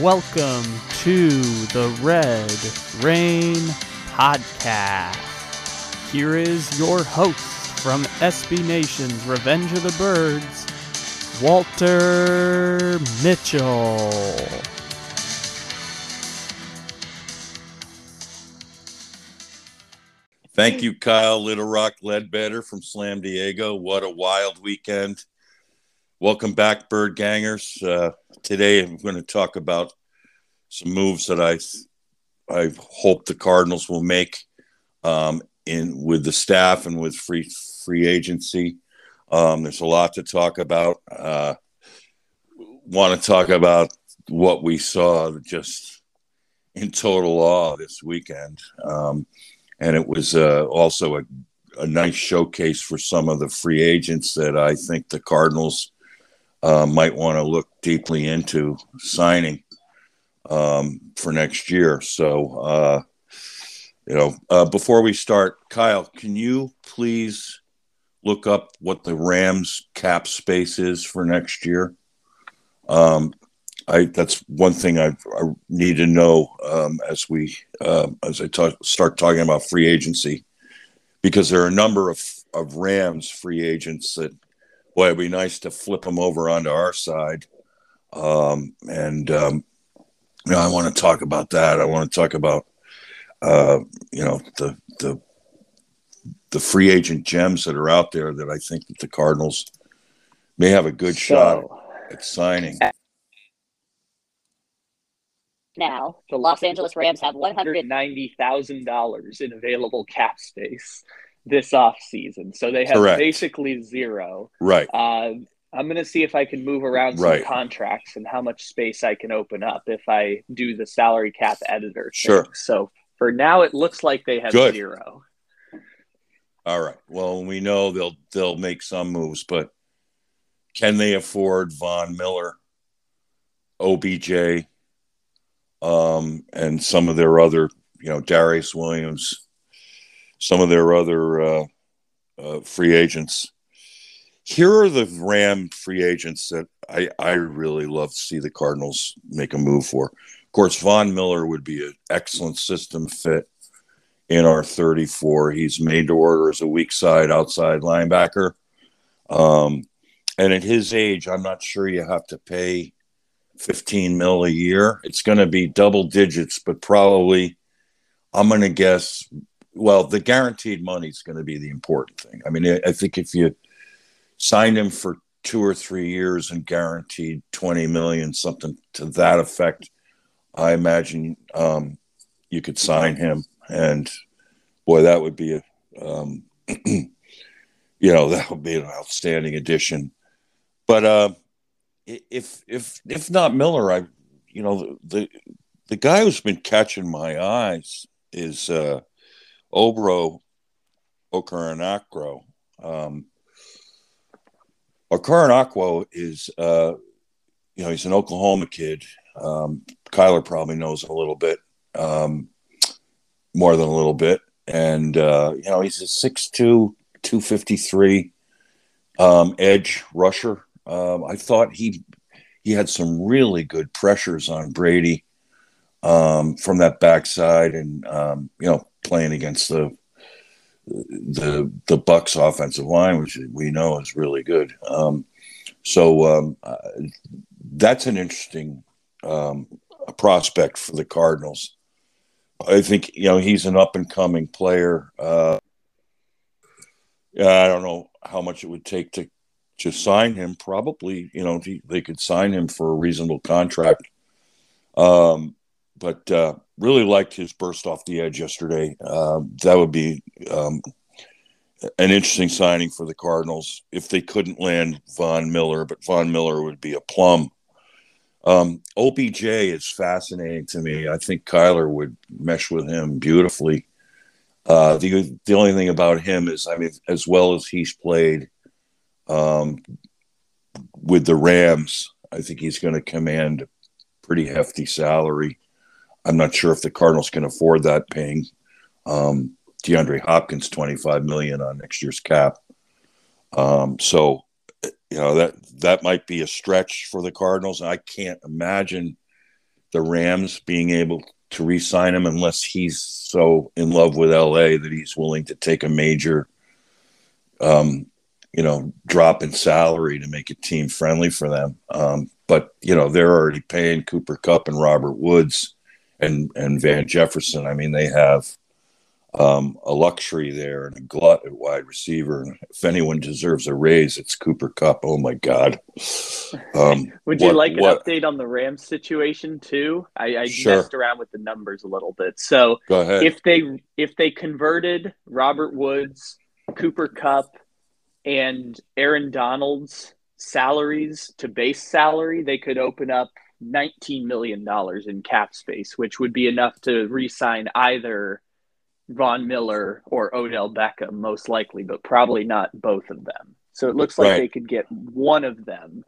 welcome to the Red Rain Podcast. Here is your host from SB Nation's Revenge of the Birds, Walter Mitchell. Thank you, Kyle Little Rock Ledbetter from Slam Diego. What a wild weekend. Welcome back, Bird Gangers. Uh, today I'm going to talk about some moves that I I hope the Cardinals will make um, in with the staff and with free free agency. Um, there's a lot to talk about. Uh, Want to talk about what we saw just in total awe this weekend. Um, and it was uh, also a, a, nice showcase for some of the free agents that I think the Cardinals uh, might want to look deeply into signing um, for next year. So, uh, you know, uh, before we start, Kyle, can you please look up what the Rams cap space is for next year? Um, I that's one thing I, I need to know um, as we uh, as I talk, start talking about free agency, because there are a number of of Rams free agents that, boy, it'd be nice to flip them over onto our side, um, and um, you know I want to talk about that. I want to talk about uh, you know the the the free agent gems that are out there that I think that the Cardinals may have a good so, shot at signing now, the Los Angeles Rams have $190,000 in available cap space this off season. So they have Correct. basically zero. Right. Uh, I'm going to see if I can move around some right. contracts and how much space I can open up if I do the salary cap editor. Sure. Thing. So for now, it looks like they have Good. zero. All right. Well, we know they'll they'll make some moves, but can they afford Von Miller, OBJ, um, and some of their other, you know, Darius Williams, some of their other uh, uh, free agents. Here are the Ram free agents that I, I really love to see the Cardinals make a move for. Of course, Von Miller would be an excellent system fit in our 34. He's made to order as a weak side outside linebacker. Um, and at his age, I'm not sure you have to pay 15 mil a year. It's going to be double digits, but probably I'm going to guess. Well, the guaranteed money is going to be the important thing. I mean, I think if you signed him for two or three years and guaranteed 20 million, something to that effect, I imagine um, you could sign him. And boy, that would be a, um, you know, that would be an outstanding addition. But, uh, if if if not Miller, I you know the the guy who's been catching my eyes is uh, Ogbo Okoronkwo. Um, Okoronkwo is uh, you know he's an Oklahoma kid. Um, Kyler probably knows a little bit, um, more than a little bit, and uh, you know he's a 6'2", 253 um, edge rusher. Um, I thought he he had some really good pressures on Brady um, from that backside, and um, you know playing against the the the Bucks offensive line, which we know is really good. Um, so um, uh, that's an interesting um, prospect for the Cardinals. I think you know he's an up and coming player. Uh, I don't know how much it would take to to sign him. Probably, you know, they could sign him for a reasonable contract. Um, but uh, really liked his burst off the edge yesterday. Uh, that would be um, an interesting signing for the Cardinals if they couldn't land Von Miller, but Von Miller would be a plum. Um, OBJ is fascinating to me. I think Kyler would mesh with him beautifully. Uh, the the only thing about him is, I mean, as well as he's played, um, with the Rams, I think he's going to command a pretty hefty salary. I'm not sure if the Cardinals can afford that, paying um, DeAndre Hopkins 25 million on next year's cap. Um, so, you know that that might be a stretch for the Cardinals. I can't imagine the Rams being able to re-sign him unless he's so in love with LA that he's willing to take a major, um, you know, drop in salary to make it team friendly for them. Um, but you know, they're already paying Cooper Kupp and Robert Woods and and Van Jefferson. I mean, they have um, a luxury there and a glut at wide receiver. And if anyone deserves a raise, it's Cooper Kupp. Oh my God! Um, Would you what, like an what, update on the Rams situation too? I, I sure. messed around with the numbers a little bit. So Go ahead. if they if they converted Robert Woods, Cooper Kupp, and Aaron Donald's salaries to base salary, they could open up $19 million in cap space, which would be enough to re sign either Von Miller or Odell Beckham, most likely, but probably not both of them. So it looks like right. they could get one of them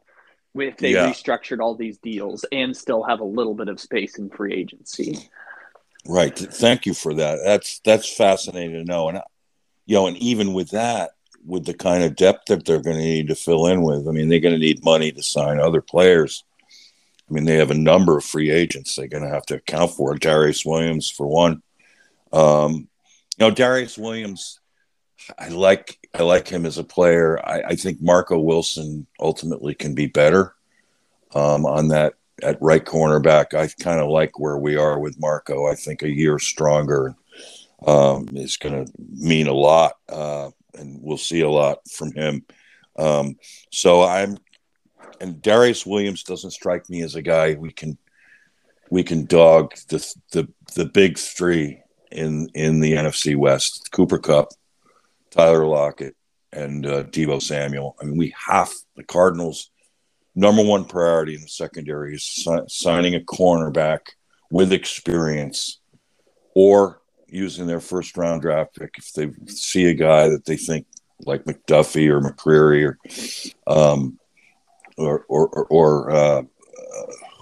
if they yeah. restructured all these deals and still have a little bit of space in free agency. Right. Thank you for that. That's that's fascinating to know. And you know, and even with that, with the kind of depth that they're going to need to fill in with, I mean, they're going to need money to sign other players. I mean, they have a number of free agents they're going to have to account for. Darius Williams, for one. Um, you know, Darius Williams, I like I like him as a player. I, I think Marco Wilson ultimately can be better um, on that at right cornerback. I kind of like where we are with Marco. I think a year stronger um, is going to mean a lot, uh, and we'll see a lot from him. Um, so I'm, and Darius Williams doesn't strike me as a guy we can we can dog the the the big three in in the NFC West: Cooper Kupp, Tyler Lockett, and uh, Deebo Samuel. I mean, we have the Cardinals' number one priority in the secondary is si- signing a cornerback with experience, or using their first round draft pick if they see a guy that they think like McDuffie or McCreary or um, or or, or, or uh,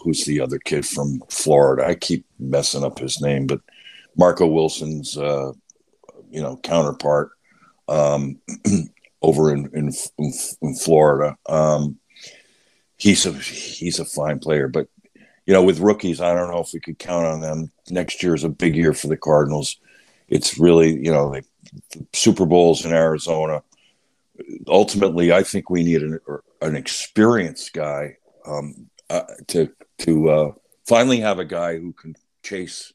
who's the other kid from Florida? I keep messing up his name, but Marco Wilson's, uh, you know, counterpart um, over in, in, in Florida. Um, he's a he's a fine player, but you know, with rookies, I don't know if we could count on them. Next year is a big year for the Cardinals. It's really, you know, like Super Bowls in Arizona. Ultimately, I think we need an, an experienced guy um, uh, to to uh, finally have a guy who can chase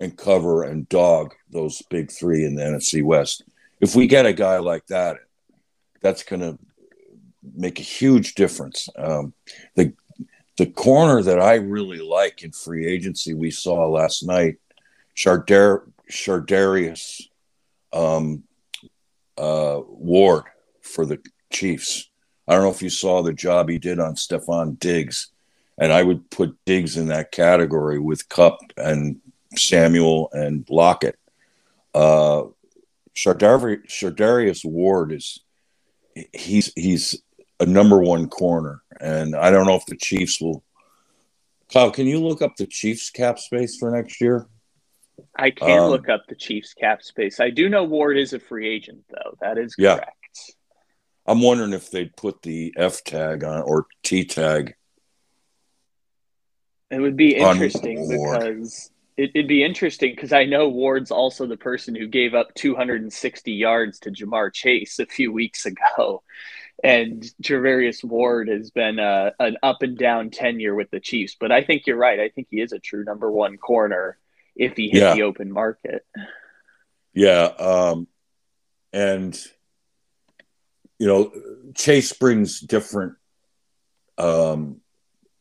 and cover and dog those big three in the NFC West. If we get a guy like that, that's going to make a huge difference. Um, the the corner that I really like in free agency we saw last night, Chardar- Charvarius um, uh, Ward for the Chiefs. I don't know if you saw the job he did on Stefon Diggs, and I would put Diggs in that category with Kupp and Samuel and Lockett. Uh, Charvarius Ward is he's he's a number one corner, and I don't know if the Chiefs will. Kyle, can you look up the Chiefs cap space for next year? I can um, look up the Chiefs cap space. I do know Ward is a free agent, though. That is correct. Yeah. I'm wondering if they'd put the F tag on or T tag. It would be interesting because it, would be interesting because I know Ward's also the person who gave up 260 yards to Ja'Marr Chase a few weeks ago. And Charvarius Ward has been uh, an up and down tenure with the Chiefs. But I think you're right. I think he is a true number one corner if he hit yeah. the open market. Yeah. Um, and, you know, Chase brings different um,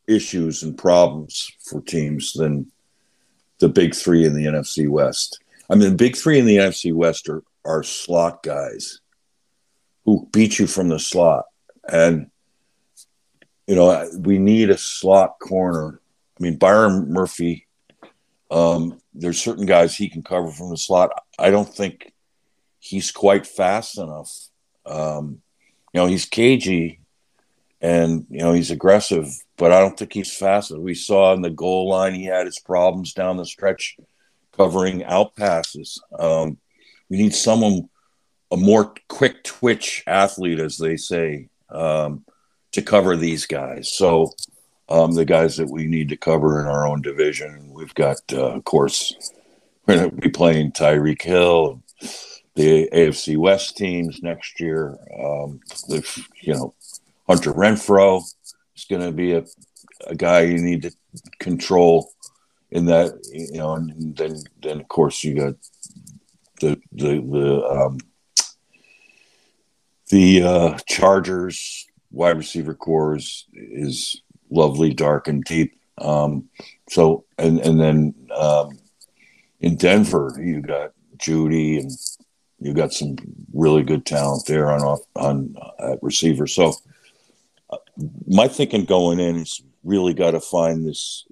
issues and problems for teams than the big three in the NFC West. I mean, the big three in the NFC West are, are slot guys who beat you from the slot. And, you know, we need a slot corner. I mean, Byron Murphy, um, there's certain guys he can cover from the slot. I don't think he's quite fast enough. Um, you know, he's cagey and, you know, he's aggressive, but I don't think he's fast. We saw in the goal line he had his problems down the stretch covering out passes. Um, we need someone, a more quick twitch athlete, as they say, um, to cover these guys. So um, the guys that we need to cover in our own division. We've got, uh, of course, we're going to be playing Tyreek Hill, the AFC West teams next year. Um, you know, Hunter Renfrow is going to be a, a guy you need to control in that, you know, and then, then of course you got the, the, the, um, the uh, Chargers wide receiver corps is, is lovely, dark and deep. Um, so and and then um, in Denver, you got Jeudy and you got some really good talent there on off on uh, receiver. So uh, my thinking going in is really got to find this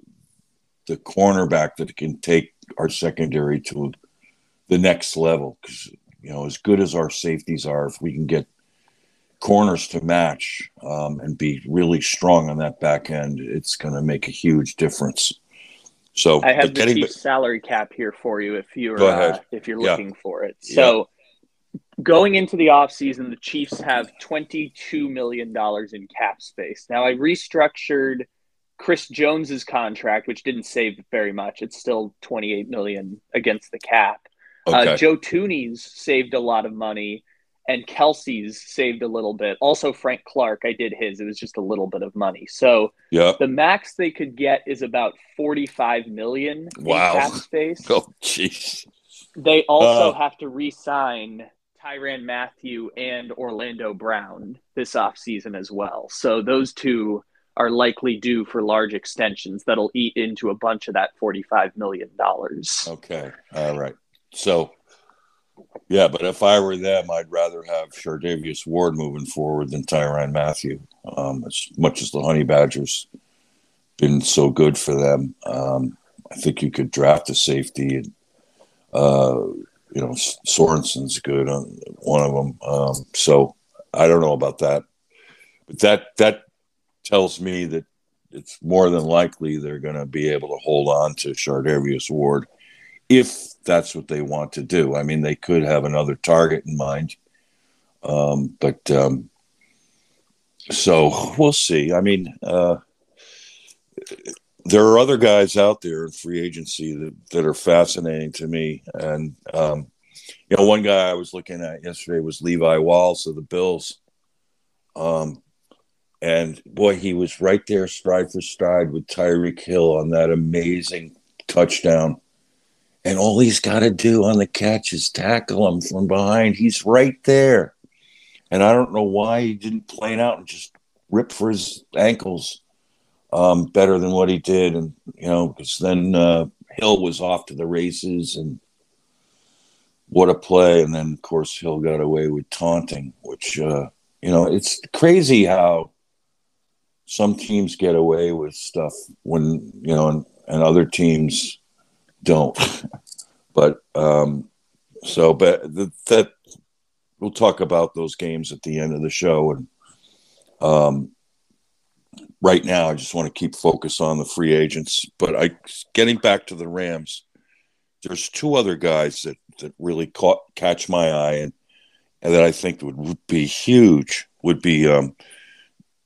the cornerback that can take our secondary to the next level because you know as good as our safeties are, if we can get corners to match um, and be really strong on that back end, it's going to make a huge difference. So I have the salary cap here for you if you're uh, if you're looking yeah. for it. So yeah. Going into the offseason, the Chiefs have twenty two million dollars in cap space. Now I restructured Chris Jones's contract, which didn't save very much. It's still 28 million against the cap. Uh, okay. Uh, Joe Thuney's saved a lot of money and Kelce's saved a little bit. Also, Frank Clark, I did his. It was just a little bit of money. So yeah, the max they could get is about forty-five million wow. cap space. Oh, jeez. They also uh, have to re-sign Tyrann Mathieu and Orlando Brown this offseason as well. So those two are likely due for large extensions that'll eat into a bunch of that $45 million. Okay. All right. So yeah, but if I were them, I'd rather have Charvarius Ward moving forward than Tyrann Mathieu, Um, as much as the Honey Badgers been so good for them, um, I think you could draft a safety. And, uh, you know, Sorensen's good on one of them. Um, so I don't know about that, but that that tells me that it's more than likely they're going to be able to hold on to Charvarius Ward if that's what they want to do. I mean, they could have another target in mind, um, but um, so we'll see. I mean, uh, there are other guys out there in free agency that, that are fascinating to me, and um, you know, one guy I was looking at yesterday was Levi Wallace of the Bills. Um, and boy, he was right there, stride for stride, with Tyreek Hill on that amazing touchdown and all he's got to do on the catch is tackle him from behind. He's right there. And I don't know why he didn't plane out and just rip for his ankles um, better than what he did. And, you know, because then uh, Hill was off to the races and what a play. And then, of course, Hill got away with taunting, which, uh, you know, it's crazy how some teams get away with stuff when, you know, and, and other teams don't. but um, so, but that we'll talk about those games at the end of the show. And um, right now, I just want to keep focus on the free agents. But I, getting back to the Rams, there's two other guys that that really caught catch my eye and and that I think would be huge would be um,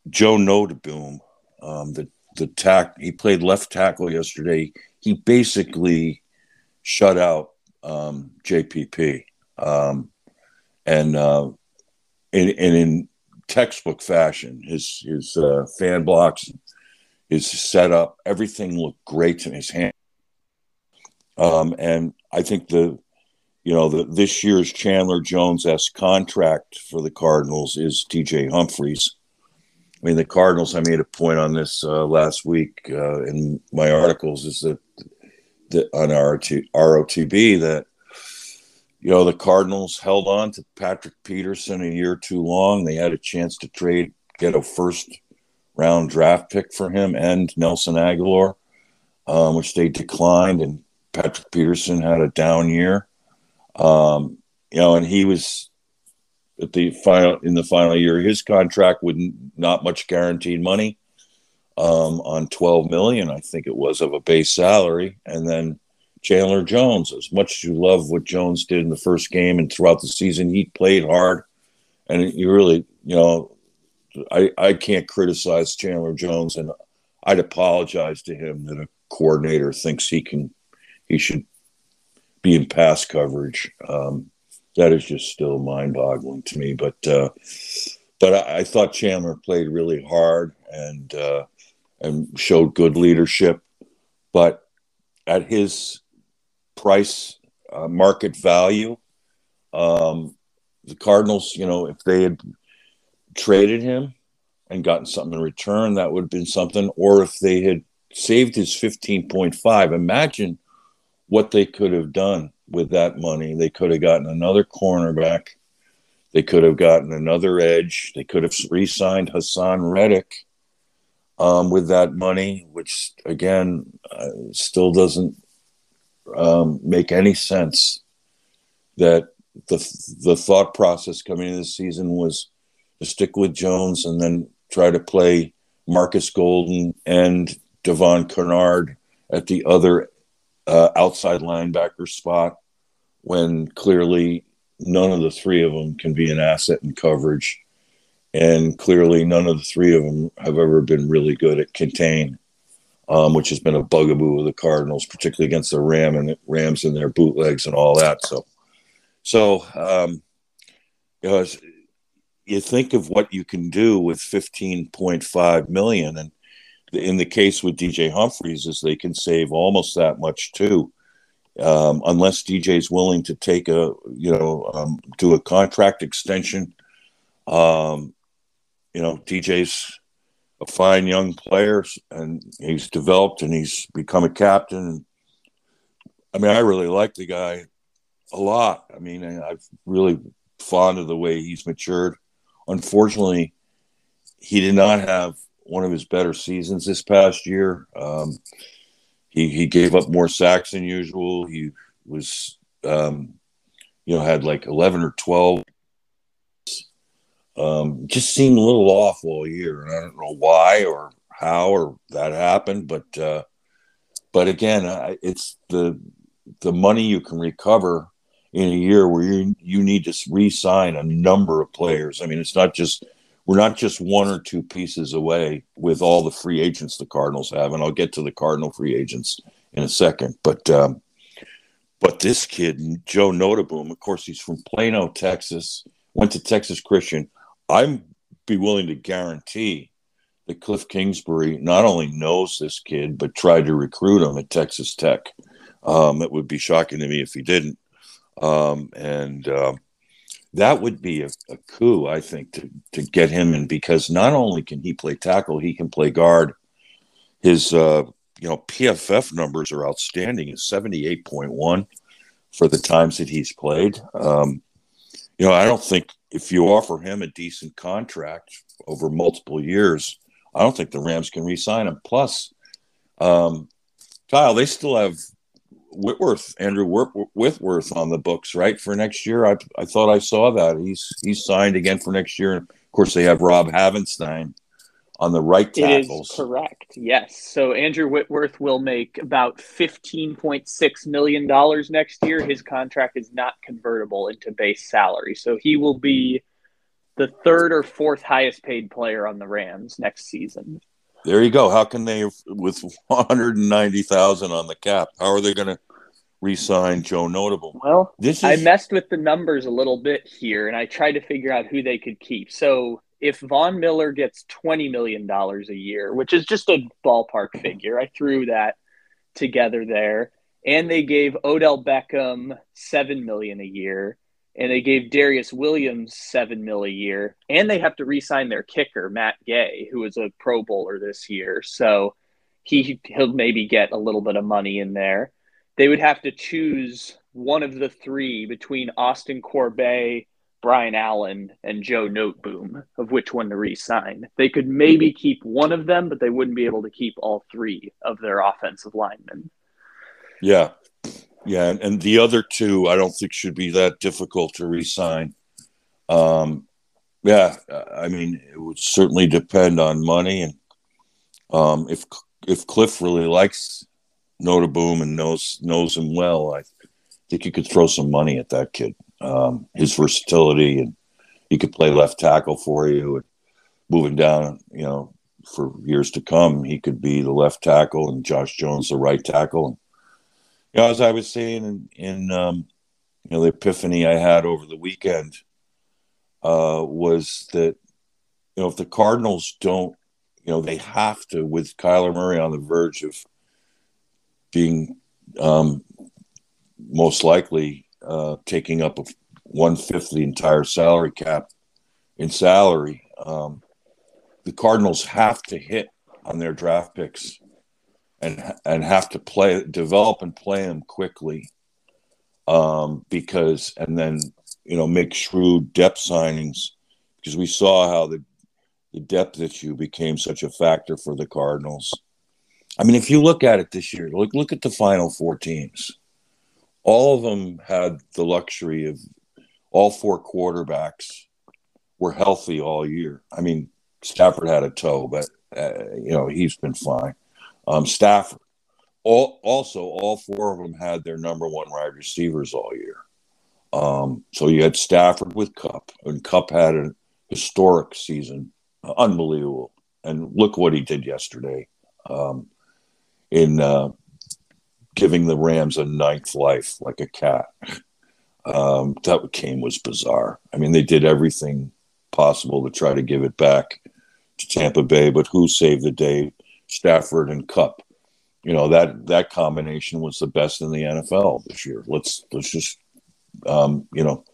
Joe Noteboom, um, the the tack. He played left tackle yesterday he basically shut out um, JPP. Um, and, uh, in, and in textbook fashion, his, his uh, fan blocks, his setup, everything looked great in his hand. Um, and I think the, you know, the, this year's Chandler Jones S contract for the Cardinals is DJ Humphries. I mean, the Cardinals, I made a point on this uh, last week uh, in my articles, is that, that on ROT, ROTB that, you know, the Cardinals held on to Patrick Peterson a year too long. They had a chance to trade, get a first round draft pick for him and Nelson Aguilar, um, which they declined. And Patrick Peterson had a down year. Um, you know, and he was at the final in the final year his contract with not much guaranteed money um, on 12 million i think it was of a base salary and then chandler jones as much as you love what jones did in the first game and throughout the season he played hard and you really you know i i can't criticize chandler jones and I'd apologize to him that a coordinator thinks he can he should be in pass coverage. Um, that is just still mind-boggling to me. But uh, but I, I, thought Chandler played really hard and uh, and showed good leadership. But at his price uh, market value, um, the Cardinals, you know, if they had traded him and gotten something in return, that would have been something. Or if they had saved his 15.5, imagine what they could have done with that money. They could have gotten another cornerback. They could have gotten another edge. They could have re signed Haason Reddick um, with that money, which again uh, still doesn't um, make any sense. That the the thought process coming into the season was to stick with Jones and then try to play Marcus Golden and Devon Kennard at the other uh, outside linebacker spot when clearly none of the three of them can be an asset in coverage. And clearly, none of the three of them have ever been really good at contain, um, which has been a bugaboo of the Cardinals, particularly against the Ram and Rams and their bootlegs and all that. So, so um, you know, you think of what you can do with 15.5 million, and in the case with DJ Humphries, is they can save almost that much too um, unless DJ is willing to take a you know um, do a contract extension. Um, you know, DJ's a fine young player, and he's developed and he's become a captain. I mean, I really like the guy a lot. I mean, I'm really fond of the way he's matured. Unfortunately, he did not have one of his better seasons this past year. Um, he he gave up more sacks than usual. He was um, you know had like eleven or twelve. Um, just seemed a little off all year, and I don't know why or how or that happened, but uh, but again, I, it's the the money you can recover in a year where you you need to re-sign a number of players. I mean, it's not just we're not just one or two pieces away with all the free agents the Cardinals have, and I'll get to the Cardinal free agents in a second. But um, but this kid, Joe Noteboom, of course, he's from Plano, Texas. Went to Texas Christian. I'm be willing to guarantee that Cliff Kingsbury not only knows this kid but tried to recruit him at Texas Tech. Um, it would be shocking to me if he didn't. Um, and um, that would be a, a, coup, I think, to, to get him in because not only can he play tackle, he can play guard. His uh, you know PFF numbers are outstanding. It's seventy eight point one for the times that he's played. Um, you know, I don't think if you offer him a decent contract over multiple years, I don't think the Rams can re-sign him. Plus, um, Kyle, they still have Whitworth, Andrew Whitworth on the books, right, for next year. I, I thought I saw that he's he's signed again for next year. Of course, they have Rob Havenstein on the right tackles. correct. Yes. So Andrew Whitworth will make about fifteen point six million dollars next year. His contract is not convertible into base salary, so he will be the third or fourth highest paid player on the Rams next season. There you go. How can they, with one hundred and ninety thousand on the cap, how are they going to re-sign Joe Noteboom. Well, this is... I messed with the numbers a little bit here, and I tried to figure out who they could keep. So if Von Miller gets twenty million dollars a year, which is just a ballpark figure, I threw that together there, and they gave Odell Beckham seven million a year and they gave Darius Williams seven mil a year, and they have to re-sign their kicker Matt Gay, who is a Pro Bowler this year. So he he'll maybe get a little bit of money in there. They would have to choose one of the three between Austin Corbett, Brian Allen, and Joe Noteboom of which one to re-sign. They could maybe keep one of them, but they wouldn't be able to keep all three of their offensive linemen. Yeah, yeah, and, and the other two, I don't think should be that difficult to resign. Um, yeah, I mean, it would certainly depend on money, and um, if if Cliff really likes Noteboom and knows knows him well, I think you could throw some money at that kid. Um, his versatility, and he could play left tackle for you, and moving down, you know, for years to come, he could be the left tackle and Josh Jones the right tackle. And, you know, as I was saying in, in um, you know, the epiphany I had over the weekend uh, was that, you know, if the Cardinals don't, you know, they have to, with Kyler Murray on the verge of being um, most likely uh, taking up one fifth the entire salary cap in salary. Um, the Cardinals have to hit on their draft picks and and have to play develop and play them quickly um, because and then you know make shrewd depth signings because we saw how the the depth issue became such a factor for the Cardinals. I mean, if you look at it this year, look look at the final four teams. All of them had the luxury of all four quarterbacks were healthy all year. I mean, Stafford had a toe, but uh, you know he's been fine. Um, Stafford, all, also all four of them had their number one wide receivers all year. Um, so you had Stafford with Kupp, and Kupp had a historic season, unbelievable. And look what he did yesterday um, in uh, giving the Rams a ninth life like a cat. Um, that came was bizarre. I mean, they did everything possible to try to give it back to Tampa Bay, but who saved the day? Stafford and Kupp. You know that that combination was the best in the NFL this year. Let's let's just um, you know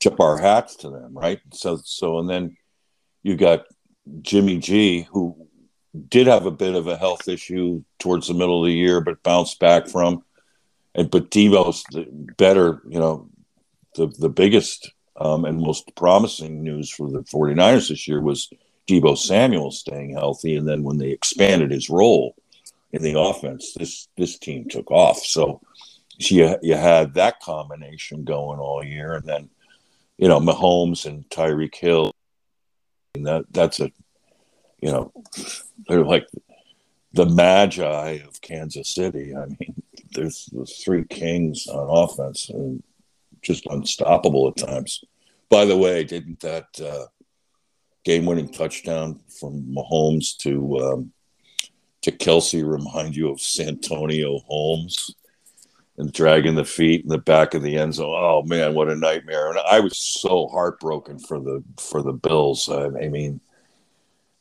tip our hats to them, right? So so and then you got Jimmy G, who did have a bit of a health issue towards the middle of the year, but bounced back from. And but Deebo's better, you know, the the biggest um, and most promising news for the 49ers this year was Deebo Samuel staying healthy. And then when they expanded his role in the offense, this this team took off. So you, you had that combination going all year. And then, you know, Mahomes and Tyreek Hill. And that that's a, you know, they're like the magi of Kansas City. I mean, there's the three kings on offense and just unstoppable at times. By the way, didn't that uh, game-winning touchdown from Mahomes to um, to Kelce remind you of Santonio Holmes and dragging the feet in the back of the end zone? Oh man, what a nightmare! And I was so heartbroken for the for the Bills. I, I mean,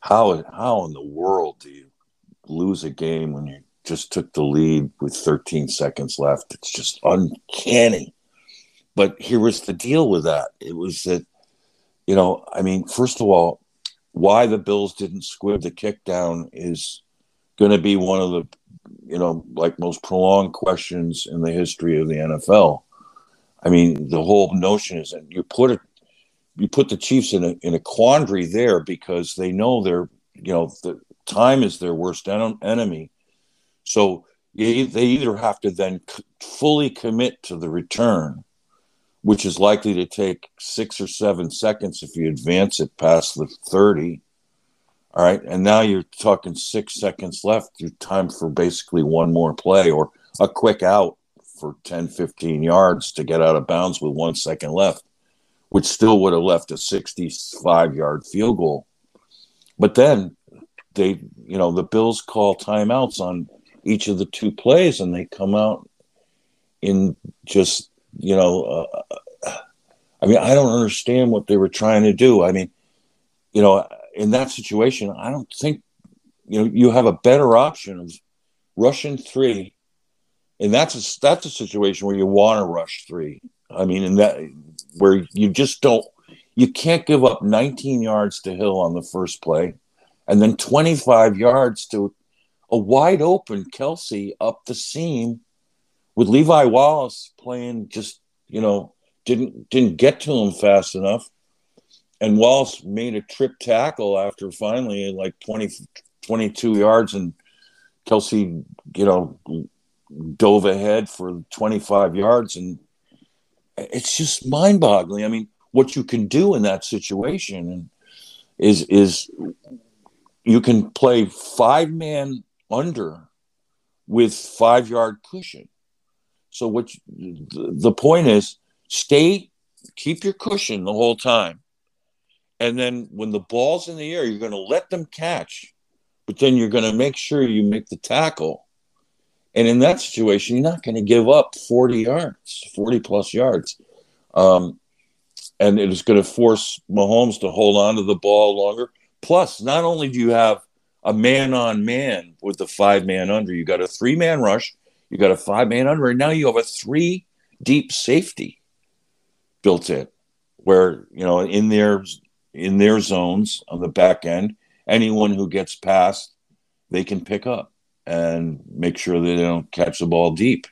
how how in the world do you lose a game when you just took the lead with 13 seconds left? It's just uncanny. But here was the deal with that. It was that, you know, I mean, first of all, why the Bills didn't squib the kick down is going to be one of the, you know, like most prolonged questions in the history of the NFL. I mean, the whole notion is that you put it, you put the Chiefs in a in a quandary there because they know they're, you know, the time is their worst en- enemy. So they either have to then c- fully commit to the return which is likely to take six or seven seconds if you advance it past the 30. All right. And now you're talking six seconds left. Your time for basically one more play or a quick out for 10, 15 yards to get out of bounds with one second left, which still would have left a 65 yard field goal. But then they, you know, the Bills call timeouts on each of the two plays and they come out in just you know, uh, I mean, I don't understand what they were trying to do. I mean, you know, in that situation, I don't think, you know, you have a better option of rushing three. And that's a, that's a situation where you want to rush three. I mean, in that where you just don't, you can't give up 19 yards to Hill on the first play and then 25 yards to a wide open Kelce up the seam with Levi Wallace playing just you know didn't didn't get to him fast enough, and Wallace made a trip tackle after finally like 20, 22 yards, and Kelce, you know dove ahead for twenty five yards, and it's just mind boggling. I mean, what you can do in that situation is is you can play five man under with five yard cushion so what you, the point is, stay, keep your cushion the whole time, and then when the ball's in the air, you're going to let them catch but then you're going to make sure you make the tackle. And in that situation, you're not going to give up 40 yards, 40 plus yards. Um, and it is going to force Mahomes to hold on to the ball longer. Plus, not only do you have a man on man with the five man under, you got a three man rush, you got a five man under, and now you have a three deep safety built in, where you know in their in their zones on the back end, anyone who gets past, they can pick up and make sure they don't catch the ball deep.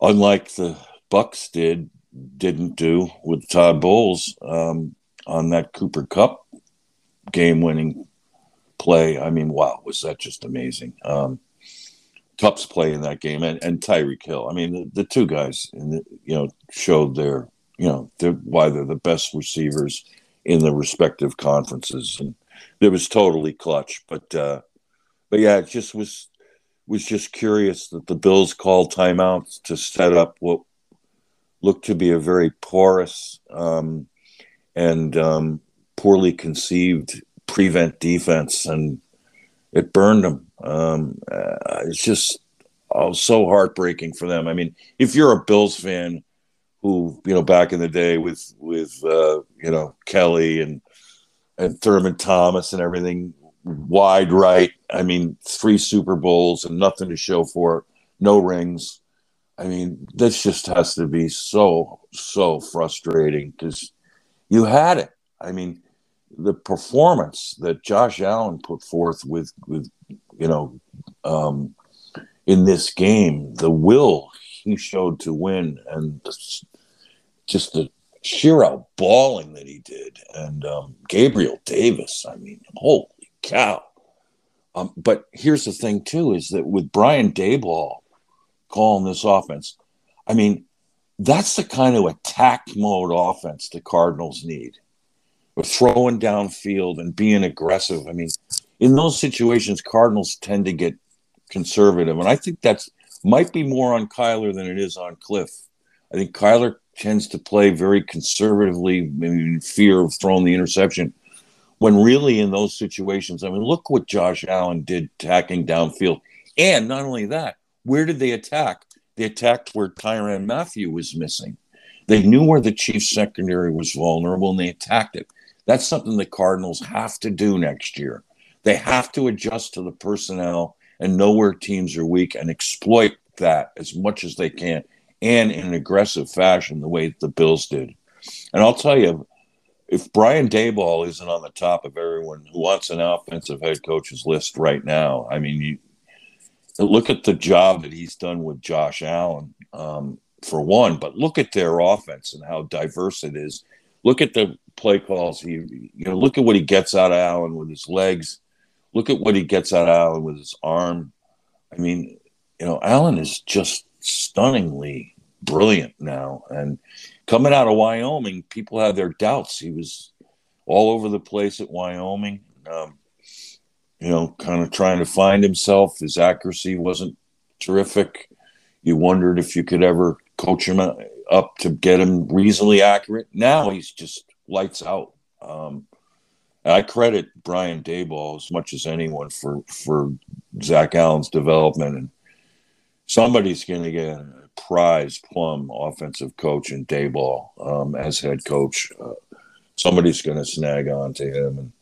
Unlike the Bucks did didn't do with Todd Bowles um, on that Cooper Kupp game winning play. I mean, wow, was that just amazing? Um, Kupp's play in that game and, and Tyreek Hill. I mean, the, the two guys, the, you know, showed their, you know, they're, why they're the best receivers in the respective conferences, and it was totally clutch. But, uh, but yeah, it just was was just curious that the Bills called timeouts to set up what looked to be a very porous um, and um, poorly conceived prevent defense, and it burned them. Um, uh, it's just oh, so heartbreaking for them. I mean, if you're a Bills fan who you know back in the day with with uh, you know Kelly and and Thurman Thomas and everything wide right. I mean, three Super Bowls and nothing to show for it, no rings. I mean, this just has to be so, so frustrating because you had it. I mean, the performance that Josh Allen put forth with, with you know, um, in this game, the will he showed to win, and just the sheer out balling that he did, and um, Gabriel Davis. I mean, holy cow! Um, but here's the thing too: is that with Brian Daboll calling this offense. I mean, that's the kind of attack mode offense the Cardinals need. With throwing downfield and being aggressive. I mean, in those situations, Cardinals tend to get conservative. And I think that's might be more on Kyler than it is on Cliff. I think Kyler tends to play very conservatively, maybe in fear of throwing the interception. When really in those situations, I mean, look what Josh Allen did tacking downfield. And not only that, where did they attack? They attacked where Tyrann Mathieu was missing. They knew where the Chiefs secondary was vulnerable and they attacked it. That's something the Cardinals have to do next year. They have to adjust to the personnel and know where teams are weak and exploit that as much as they can and in an aggressive fashion, the way the Bills did. And I'll tell you, if Brian Daboll isn't on the top of everyone who wants an offensive head coach's list right now, I mean, you, look at the job that he's done with Josh Allen, um, for one, but look at their offense and how diverse it is. Look at the play calls. He, you know, look at what he gets out of Allen with his legs. Look at what he gets out of Allen with his arm. I mean, you know, Allen is just stunningly brilliant now. And coming out of Wyoming, people had their doubts. He was all over the place at Wyoming. Um, you know, kind of trying to find himself. His accuracy wasn't terrific. You wondered if you could ever coach him up to get him reasonably accurate. Now he's just lights out. Um, I credit Brian Daboll as much as anyone for for Zach Allen's development, and somebody's going to get prize plum offensive coach in Daboll um, as head coach. Uh, somebody's going to snag on to him, and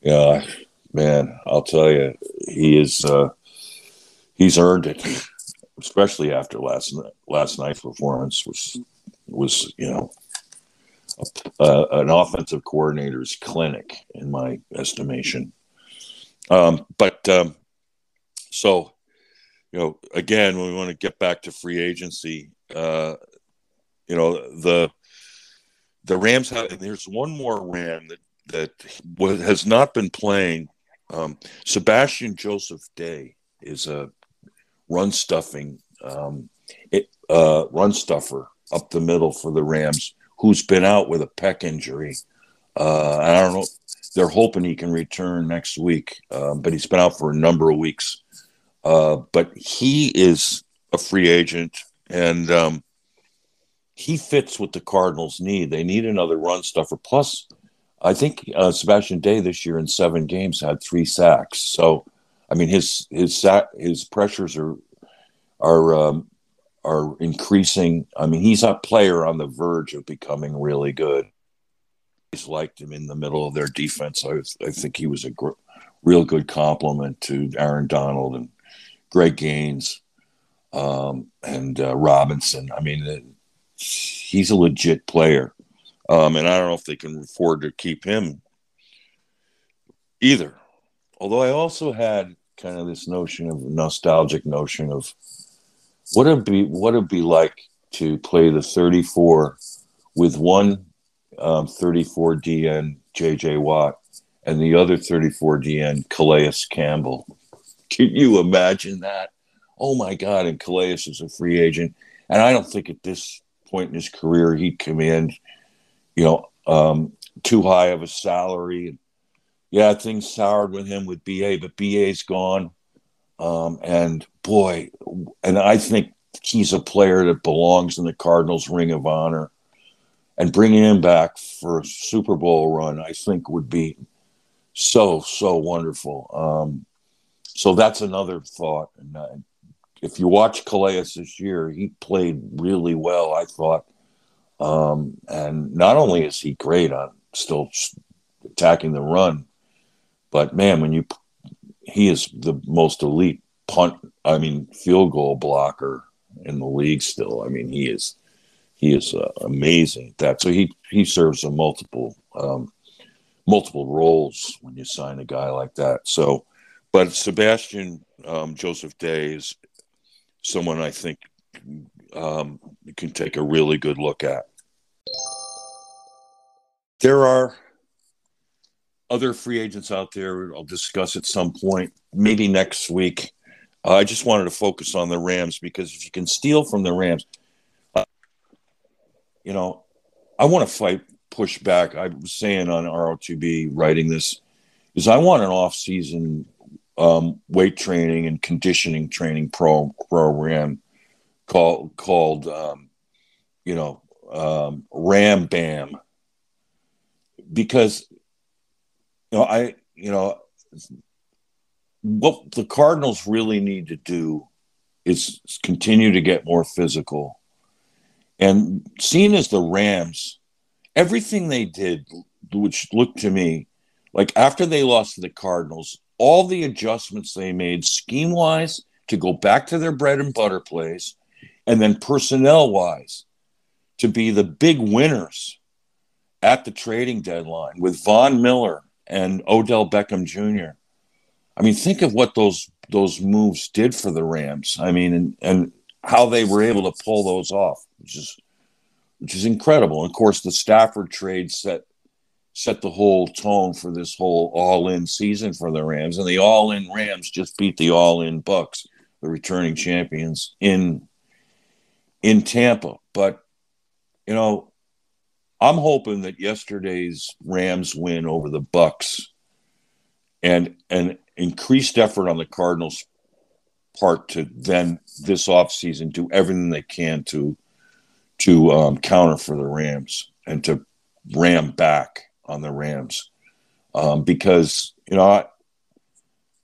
yeah, man, I'll tell you, he is uh, he's earned it, especially after last night, last night's performance was was you know a, an offensive coordinator's clinic in my estimation. Um, but um, so you know, again, when we want to get back to free agency. Uh, you know the the Rams have. And There's one more Ram that that has not been playing um, Sebastian Joseph Day is a run stuffing um, uh, run stuffer up the middle for the Rams, who's been out with a pec injury. Uh, I don't know. They're hoping he can return next week, uh, but he's been out for a number of weeks. Uh, but he is a free agent, and um, he fits what the Cardinals need. They need another run stuffer. Plus, I think uh, Sebastian Day this year in seven games had three sacks. So, I mean, his his sack his pressures are are um, are increasing. I mean, he's a player on the verge of becoming really good. He's liked him in the middle of their defense. I, I think he was a gr- real good complement to Aaron Donald and Greg Gaines um, and uh, Robinson. I mean, he's a legit player. Um, and I don't know if they can afford to keep him either. Although I also had kind of this notion of nostalgic notion of what it be what it be like to play the 34 with one um, 34 DN JJ Watt and the other 34 DN Calais Campbell. Can you imagine that? Oh my God! And Calais is a free agent, and I don't think at this point in his career he'd command, you know, um, too high of a salary. Yeah, things soured with him with BA, but BA's gone. Um, and boy, and I think he's a player that belongs in the Cardinals' Ring of Honor. And bringing him back for a Super Bowl run, I think, would be so so wonderful. Um, so that's another thought. And uh, if you watch Calais this year, he played really well. I thought, um, and not only is he great on still attacking the run, but man, when you he is the most elite punt, I mean, field goal blocker in the league still. I mean, he is he is uh, amazing at that. So he he serves a multiple um, multiple roles when you sign a guy like that. So, but Sebastian um, Joseph Day is someone I think um, you can take a really good look at. There are other free agents out there I'll discuss at some point, maybe next week. Uh, I just wanted to focus on the Rams because if you can steal from the Rams, uh, you know, I want to fight, push back. I was saying on ROTB writing this is I want an off-season um, weight training and conditioning training pro program called called um, you know um, Ram Bam because you know, I, you know, what the Cardinals really need to do is continue to get more physical. And seen as the Rams, everything they did, which looked to me like after they lost to the Cardinals, all the adjustments they made scheme wise to go back to their bread and butter plays, and then personnel wise to be the big winners at the trading deadline with Von Miller and Odell Beckham Jr. I mean, think of what those those moves did for the Rams. I mean, and, and how they were able to pull those off, which is which is incredible. And of course, the Stafford trade set set the whole tone for this whole all-in season for the Rams, and the all-in Rams just beat the all-in Bucks, the returning champions in in Tampa. But you know, I'm hoping that yesterday's Rams win over the Bucks and an increased effort on the Cardinals' part to then this offseason do everything they can to to um, counter for the Rams and to ram back on the Rams um, because you know I,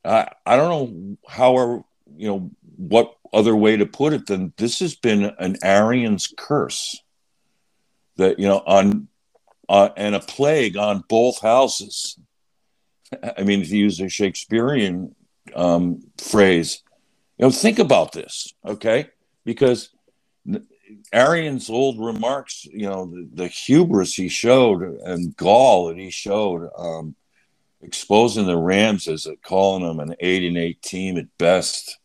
I I don't know how you know what other way to put it than this has been an Arians curse that you know on uh, and a plague on both houses. I mean, to use a Shakespearean um, phrase, you know, think about this, okay? Because Arian's old remarks, you know, the, the, hubris he showed and gall that he showed, um, exposing the Rams as a, calling them an eight and eight team at best,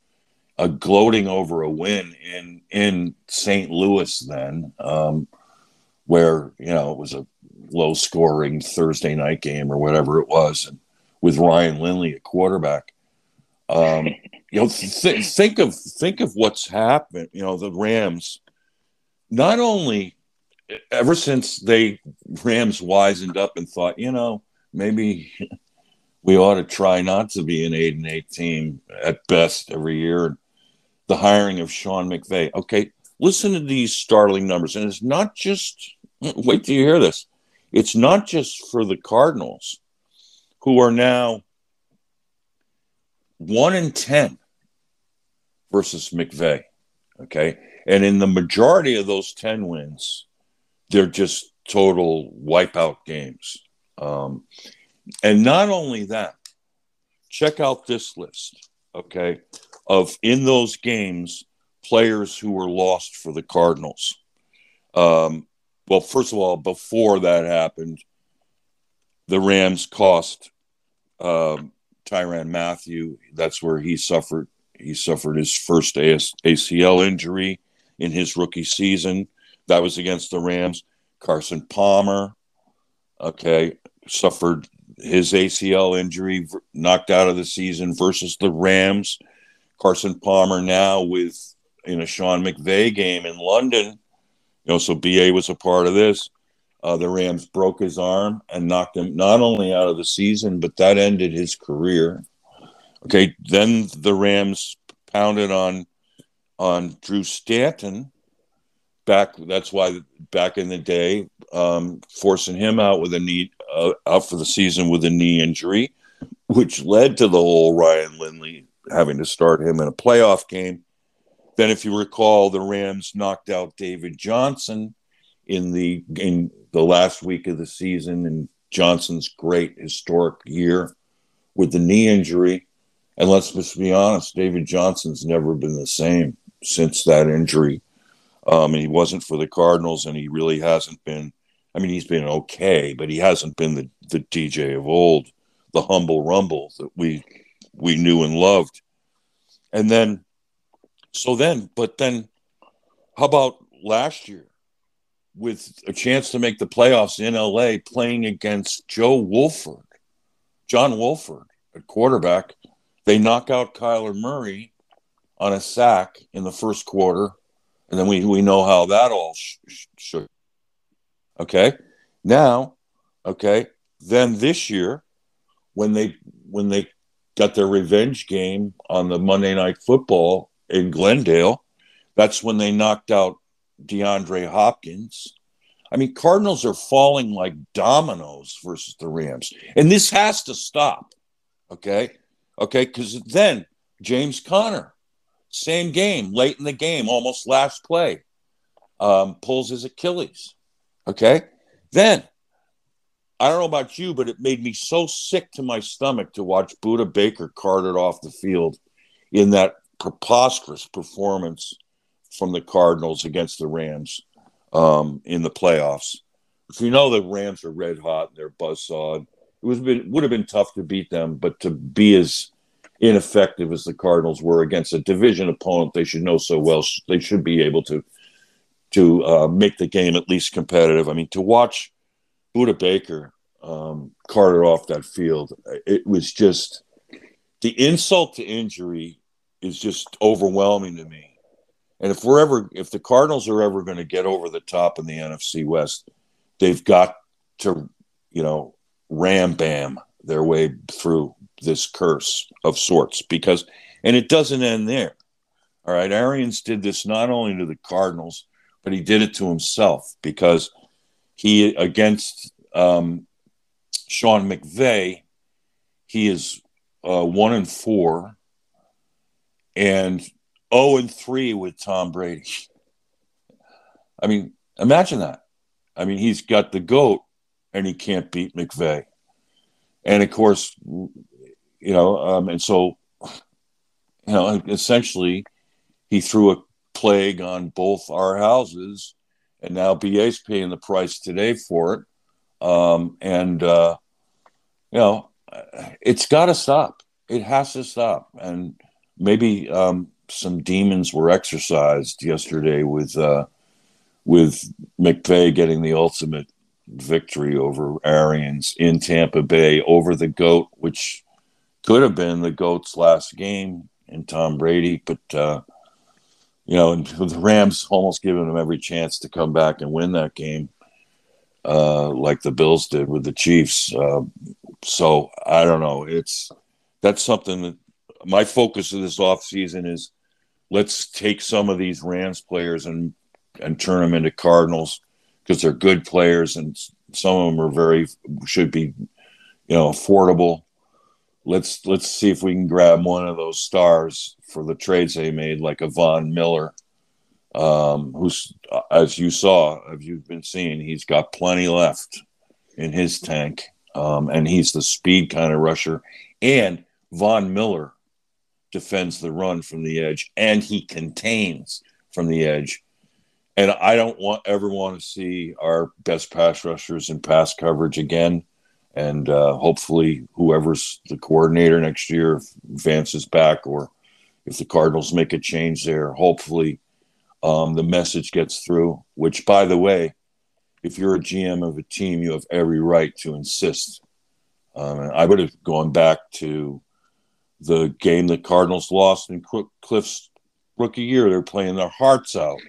a gloating over a win in in St. Louis then. Um, where you know it was a low scoring Thursday night game or whatever it was, and with Ryan Lindley at quarterback. Um, you know, th- think of think of what's happened. You know, the Rams. Not only ever since they Rams wisened up and thought, you know, maybe we ought to try not to be an eight and eight team at best every year. The hiring of Sean McVay. Okay, listen to these startling numbers, and it's not just Wait till you hear this. it's not just for the Cardinals, who are now one in 10 versus McVay. Okay. And in the majority of those 10 wins, they're just total wipeout games. Um, and not only that, check out this list, okay, of in those games, players who were lost for the Cardinals. Um, well, first of all, before that happened, the Rams cost um, Tyrann Mathieu. That's where he suffered. He suffered his first ACL injury in his rookie season. That was against the Rams. Carson Palmer, okay, suffered his ACL injury, knocked out of the season versus the Rams. Carson Palmer now with in a Sean McVay game in London. You know, so BA was a part of this. Uh, the Rams broke his arm and knocked him not only out of the season, but that ended his career. Okay, then the Rams pounded on on Drew Stanton back. That's why back in the day, um, forcing him out with a knee uh, out for the season with a knee injury, which led to the whole Ryan Lindley having to start him in a playoff game. Then, if you recall, the Rams knocked out David Johnson in the in the last week of the season in Johnson's great historic year with the knee injury. And let's just be honest, David Johnson's never been the same since that injury. Um, and he wasn't for the Cardinals, and he really hasn't been. I mean, he's been okay, but he hasn't been the, the DJ of old, the humble rumble that we we knew and loved. And then, so then, but then, how about last year? with a chance to make the playoffs in LA playing against Joe Wolford, John Wolford at quarterback. They knock out Kyler Murray on a sack in the first quarter. And then we, we know how that all shook. Okay. Now, okay. Then this year, when they when they got their revenge game on the Monday night football in Glendale, that's when they knocked out DeAndre Hopkins. I mean, Cardinals are falling like dominoes versus the Rams. And this has to stop. Okay. Okay. Because then James Conner, same game, late in the game, almost last play, um, pulls his Achilles. Okay. Then I don't know about you, but it made me so sick to my stomach to watch Budda Baker carted off the field in that preposterous performance from the Cardinals against the Rams um, in the playoffs. If you know the Rams are red hot and they're buzzsawed, it was been, would have been tough to beat them, but to be as ineffective as the Cardinals were against a division opponent they should know so well, they should be able to to uh, make the game at least competitive. I mean, to watch Budda Baker um, off that field, it was just the insult to injury is just overwhelming to me. And if we're ever, if the Cardinals are ever going to get over the top in the NFC West, they've got to, you know, ram bam their way through this curse of sorts because, and it doesn't end there. All right. Arians did this not only to the Cardinals, but he did it to himself because he, against um, Sean McVay, he is uh, one and four. And 0 and 3 with Tom Brady. I mean, imagine that. I mean, he's got the GOAT and he can't beat McVay. And of course, you know, um, and so, you know, essentially he threw a plague on both our houses and now BA's paying the price today for it. Um, and, uh, you know, it's got to stop. It has to stop. And maybe um, some demons were exercised yesterday with uh, with McVay getting the ultimate victory over Arians in Tampa Bay over the goat, which could have been the goat's last game in Tom Brady, but uh, you know, and the Rams almost giving him every chance to come back and win that game, uh, like the Bills did with the Chiefs. Uh, so I don't know. It's that's something that my focus of this offseason is let's take some of these Rams players and and turn them into Cardinals because they're good players and some of them are very should be, you know, affordable. Let's let's see if we can grab one of those stars for the trades they made, like a Von Miller, um, who's as you saw, as you've been seeing, he's got plenty left in his tank, um, and he's the speed kind of rusher. And Von Miller defends the run from the edge, and he contains from the edge. And I don't want ever want to see our best pass rushers in pass coverage again. And uh, hopefully, whoever's the coordinator next year, if Vance is back, or if the Cardinals make a change there, hopefully um, the message gets through. Which, by the way, if you're a GM of a team, you have every right to insist. Um, I would have gone back to the game the Cardinals lost in Kliff's rookie year. They're playing their hearts out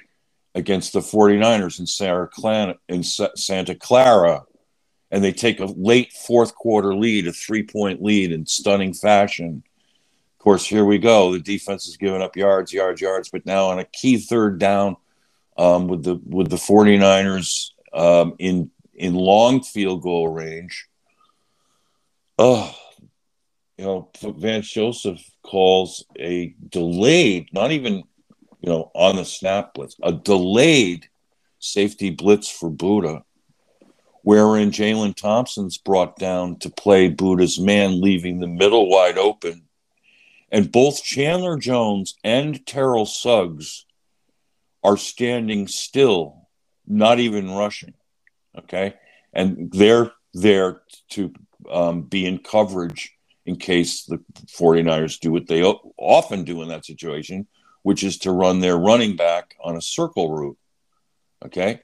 against the 49ers in Santa Clara, in Santa Clara and they take a late fourth quarter lead, a three point lead in stunning fashion. Of course, here we go. The defense is giving up yards, yards, yards, but now on a key third down um, with the with the 49ers um, in in long field goal range. Oh, you know, Vance Joseph calls a delayed, not even, you know, on the snap blitz, a delayed safety blitz for Budda, wherein Jalen Thompson's brought down to play Budda's man, leaving the middle wide open. And both Chandler Jones and Terrell Suggs are standing still, not even rushing. Okay. And they're there to um, be in coverage in case the 49ers do what they often do in that situation, which is to run their running back on a circle route. Okay.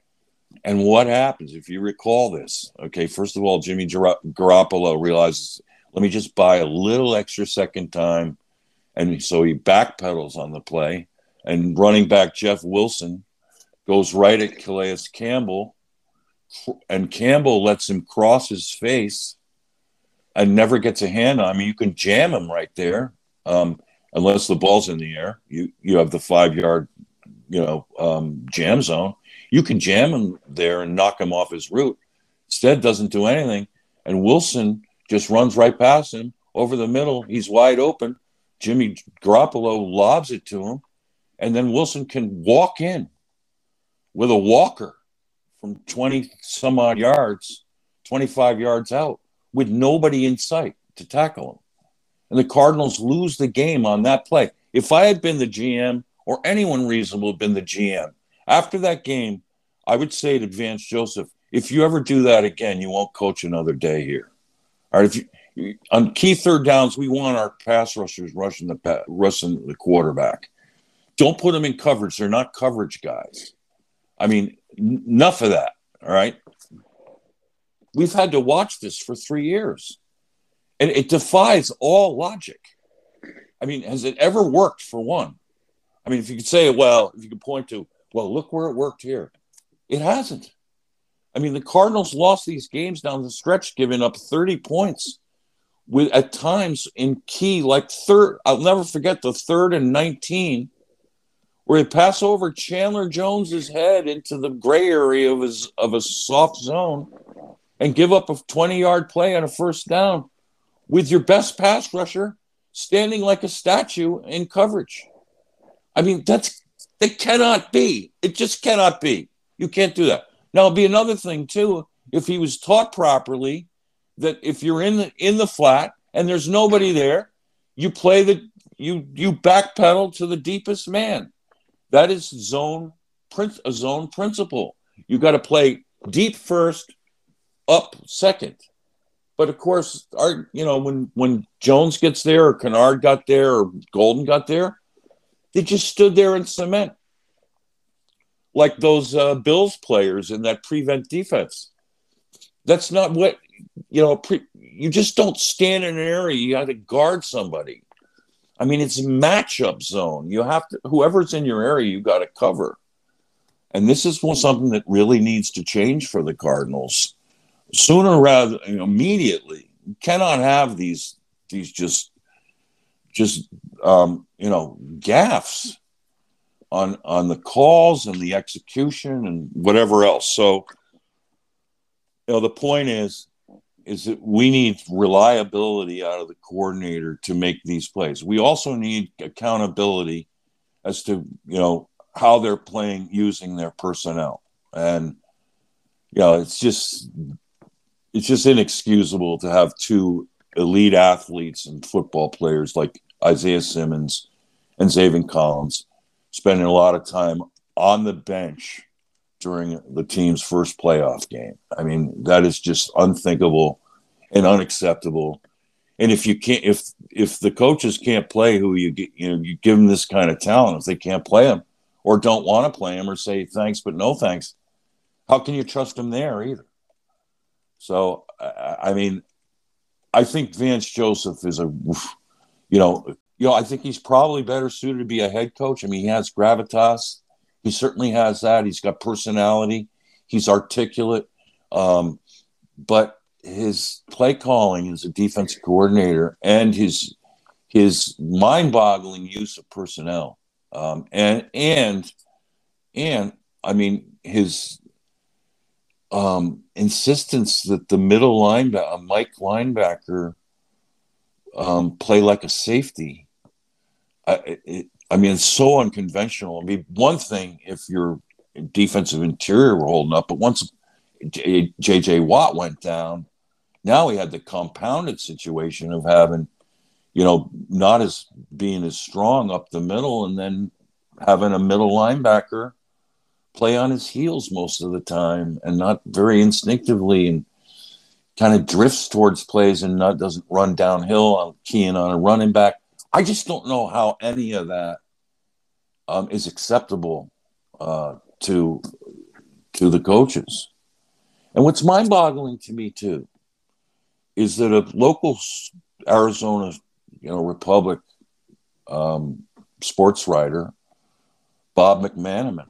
And what happens if you recall this? Okay, first of all, Jimmy Garoppolo realizes, let me just buy a little extra second time. And so he backpedals on the play, and running back Jeff Wilson goes right at Calais Campbell, and Campbell lets him cross his face and never gets a hand on. I mean, you can jam him right there, um, unless the ball's in the air. You you have the five yard, you know, um, jam zone. You can jam him there and knock him off his route. Instead, doesn't do anything, and Wilson just runs right past him over the middle. He's wide open. Jimmy Garoppolo lobs it to him, and then Wilson can walk in with a walker from 20 some odd yards, 25 yards out with nobody in sight to tackle him. And the Cardinals lose the game on that play. If I had been the GM or anyone reasonable had been the GM, after that game, I would say to Vance Joseph, if you ever do that again, you won't coach another day here. All right, if you on key third downs, we want our pass rushers rushing the rushing the quarterback. Don't put them in coverage; they're not coverage guys. I mean, enough of that. All right, We've had to watch this for three years, and it defies all logic. I mean, has it ever worked for one? I mean, if you could say, well, if you could point to, well, look where it worked here, it hasn't. I mean, the Cardinals lost these games down the stretch, giving up 30 points with at times in key, like third. I'll never forget the third and 19, where they pass over Chandler Jones's head into the gray area of his of a soft zone and give up a 20 yard play on a first down with your best pass rusher standing like a statue in coverage. I mean, that's that cannot be. It just cannot be. You can't do that. Now, it'll be another thing too if he was taught properly that if you're in the in the flat and there's nobody there, you play the you you backpedal to the deepest man. That is zone print a zone principle. You got to play deep first, up second. But of course, our you know when when Jones gets there or Kennard got there or Golden got there, they just stood there in cement, like those uh, Bills players in that prevent defense. That's not what you know. Pre- you just don't stand in an area. You got to guard somebody. I mean, it's matchup zone. You have to whoever's in your area, you got to cover. And this is something that really needs to change for the Cardinals sooner rather immediately. You cannot have these these just just um, you know gaffs on on the calls and the execution and whatever else. So you know, the point is, is that we need reliability out of the coordinator to make these plays. We also need accountability as to you know how they're playing using their personnel, and you know it's just it's just inexcusable to have two elite athletes and football players like Isaiah Simmons and Zaven Collins spending a lot of time on the bench during the team's first playoff game. I mean, that is just unthinkable and unacceptable. And if you can't, if if the coaches can't play who you get, you know, you give them this kind of talent, if they can't play them or don't want to play them or say thanks but no thanks, how can you trust them there either? So, I mean, I think Vance Joseph is a, you know, you know, I think he's probably better suited to be a head coach. I mean, he has gravitas. He certainly has that. He's got personality. He's articulate. Um, but his play calling as a defensive coordinator and his his mind-boggling use of personnel um, and and and I mean his um, insistence that the middle linebacker, Mike linebacker, um, play like a safety I, it, I mean, it's so unconventional. I mean, one thing if your defensive interior were holding up, but once J.J. Watt went down, now we had the compounded situation of having, you know, not as being as strong up the middle, and then having a middle linebacker play on his heels most of the time and not very instinctively and kind of drifts towards plays and not doesn't run downhill on keying on a running back I just don't know how any of that um, is acceptable uh, to to the coaches. And what's mind-boggling to me too is that a local Arizona, you know, Republic um, sports writer, Bob McManaman,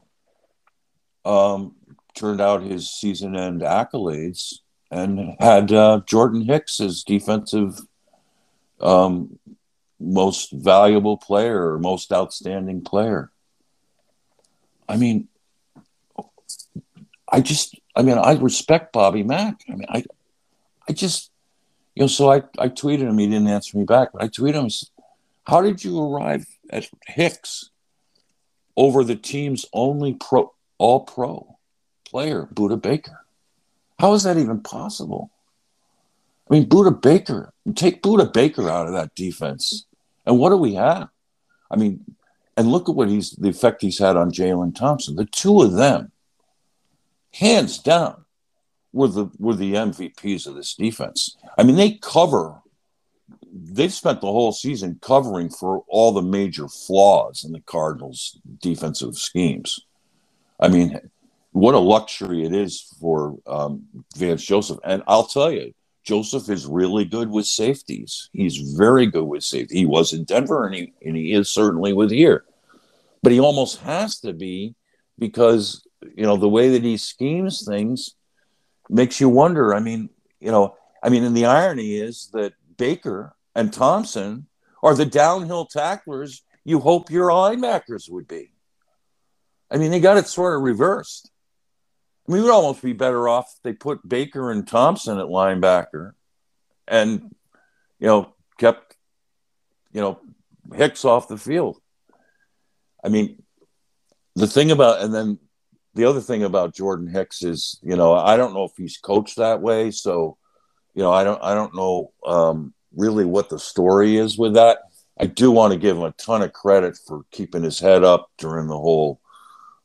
um, turned out his season-end accolades and had uh, Jordan Hicks as defensive um, most valuable player or most outstanding player. I mean, I just, I mean, I respect Bobby Mack. I mean, I, I just, you know, so I, I tweeted him. He didn't answer me back, but I tweeted him. How did you arrive at Hicks over the team's only pro, all pro player, Budda Baker? How is that even possible? I mean, Budda Baker, take Budda Baker out of that defense. And what do we have? I mean, and look at what he's the effect he's had on Jalen Thompson. The two of them, hands down, were the were the MVPs of this defense. I mean, they cover. They've spent the whole season covering for all the major flaws in the Cardinals' defensive schemes. I mean, what a luxury it is for um, Vance Joseph. And I'll tell you, Joseph is really good with safeties. He's very good with safety. He was in Denver and he, and he is certainly with here. But he almost has to be because, you know, the way that he schemes things makes you wonder. I mean, you know, I mean, and the irony is that Baker and Thompson are the downhill tacklers you hope your linebackers would be. I mean, they got it sort of reversed. I mean, we would almost be better off if they put Baker and Thompson at linebacker and, you know, kept, you know, Hicks off the field. I mean, the thing about, and then the other thing about Jordan Hicks is, you know, I don't know if he's coached that way. So, you know, I don't, I don't know um, really what the story is with that. I do want to give him a ton of credit for keeping his head up during the whole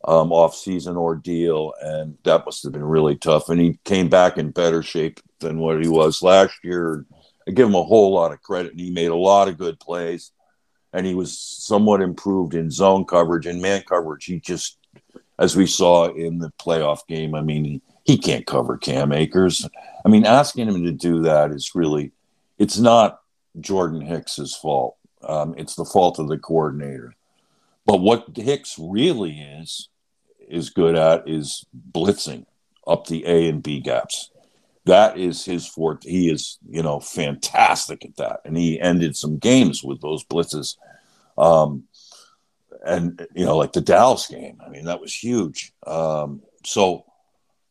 um, off-season ordeal, and that must have been really tough. And he came back in better shape than what he was last year. I give him a whole lot of credit, and he made a lot of good plays. And he was somewhat improved in zone coverage and man coverage. He just, as we saw in the playoff game, I mean, he, he can't cover Cam Akers. I mean, asking him to do that is really, it's not Jordan Hicks's fault. Um, it's the fault of the coordinator. But what Hicks really is is good at is blitzing up the A and B gaps. That is his forte. He is, you know, fantastic at that, and he ended some games with those blitzes. Um, and you know, like the Dallas game. I mean, that was huge. Um, so,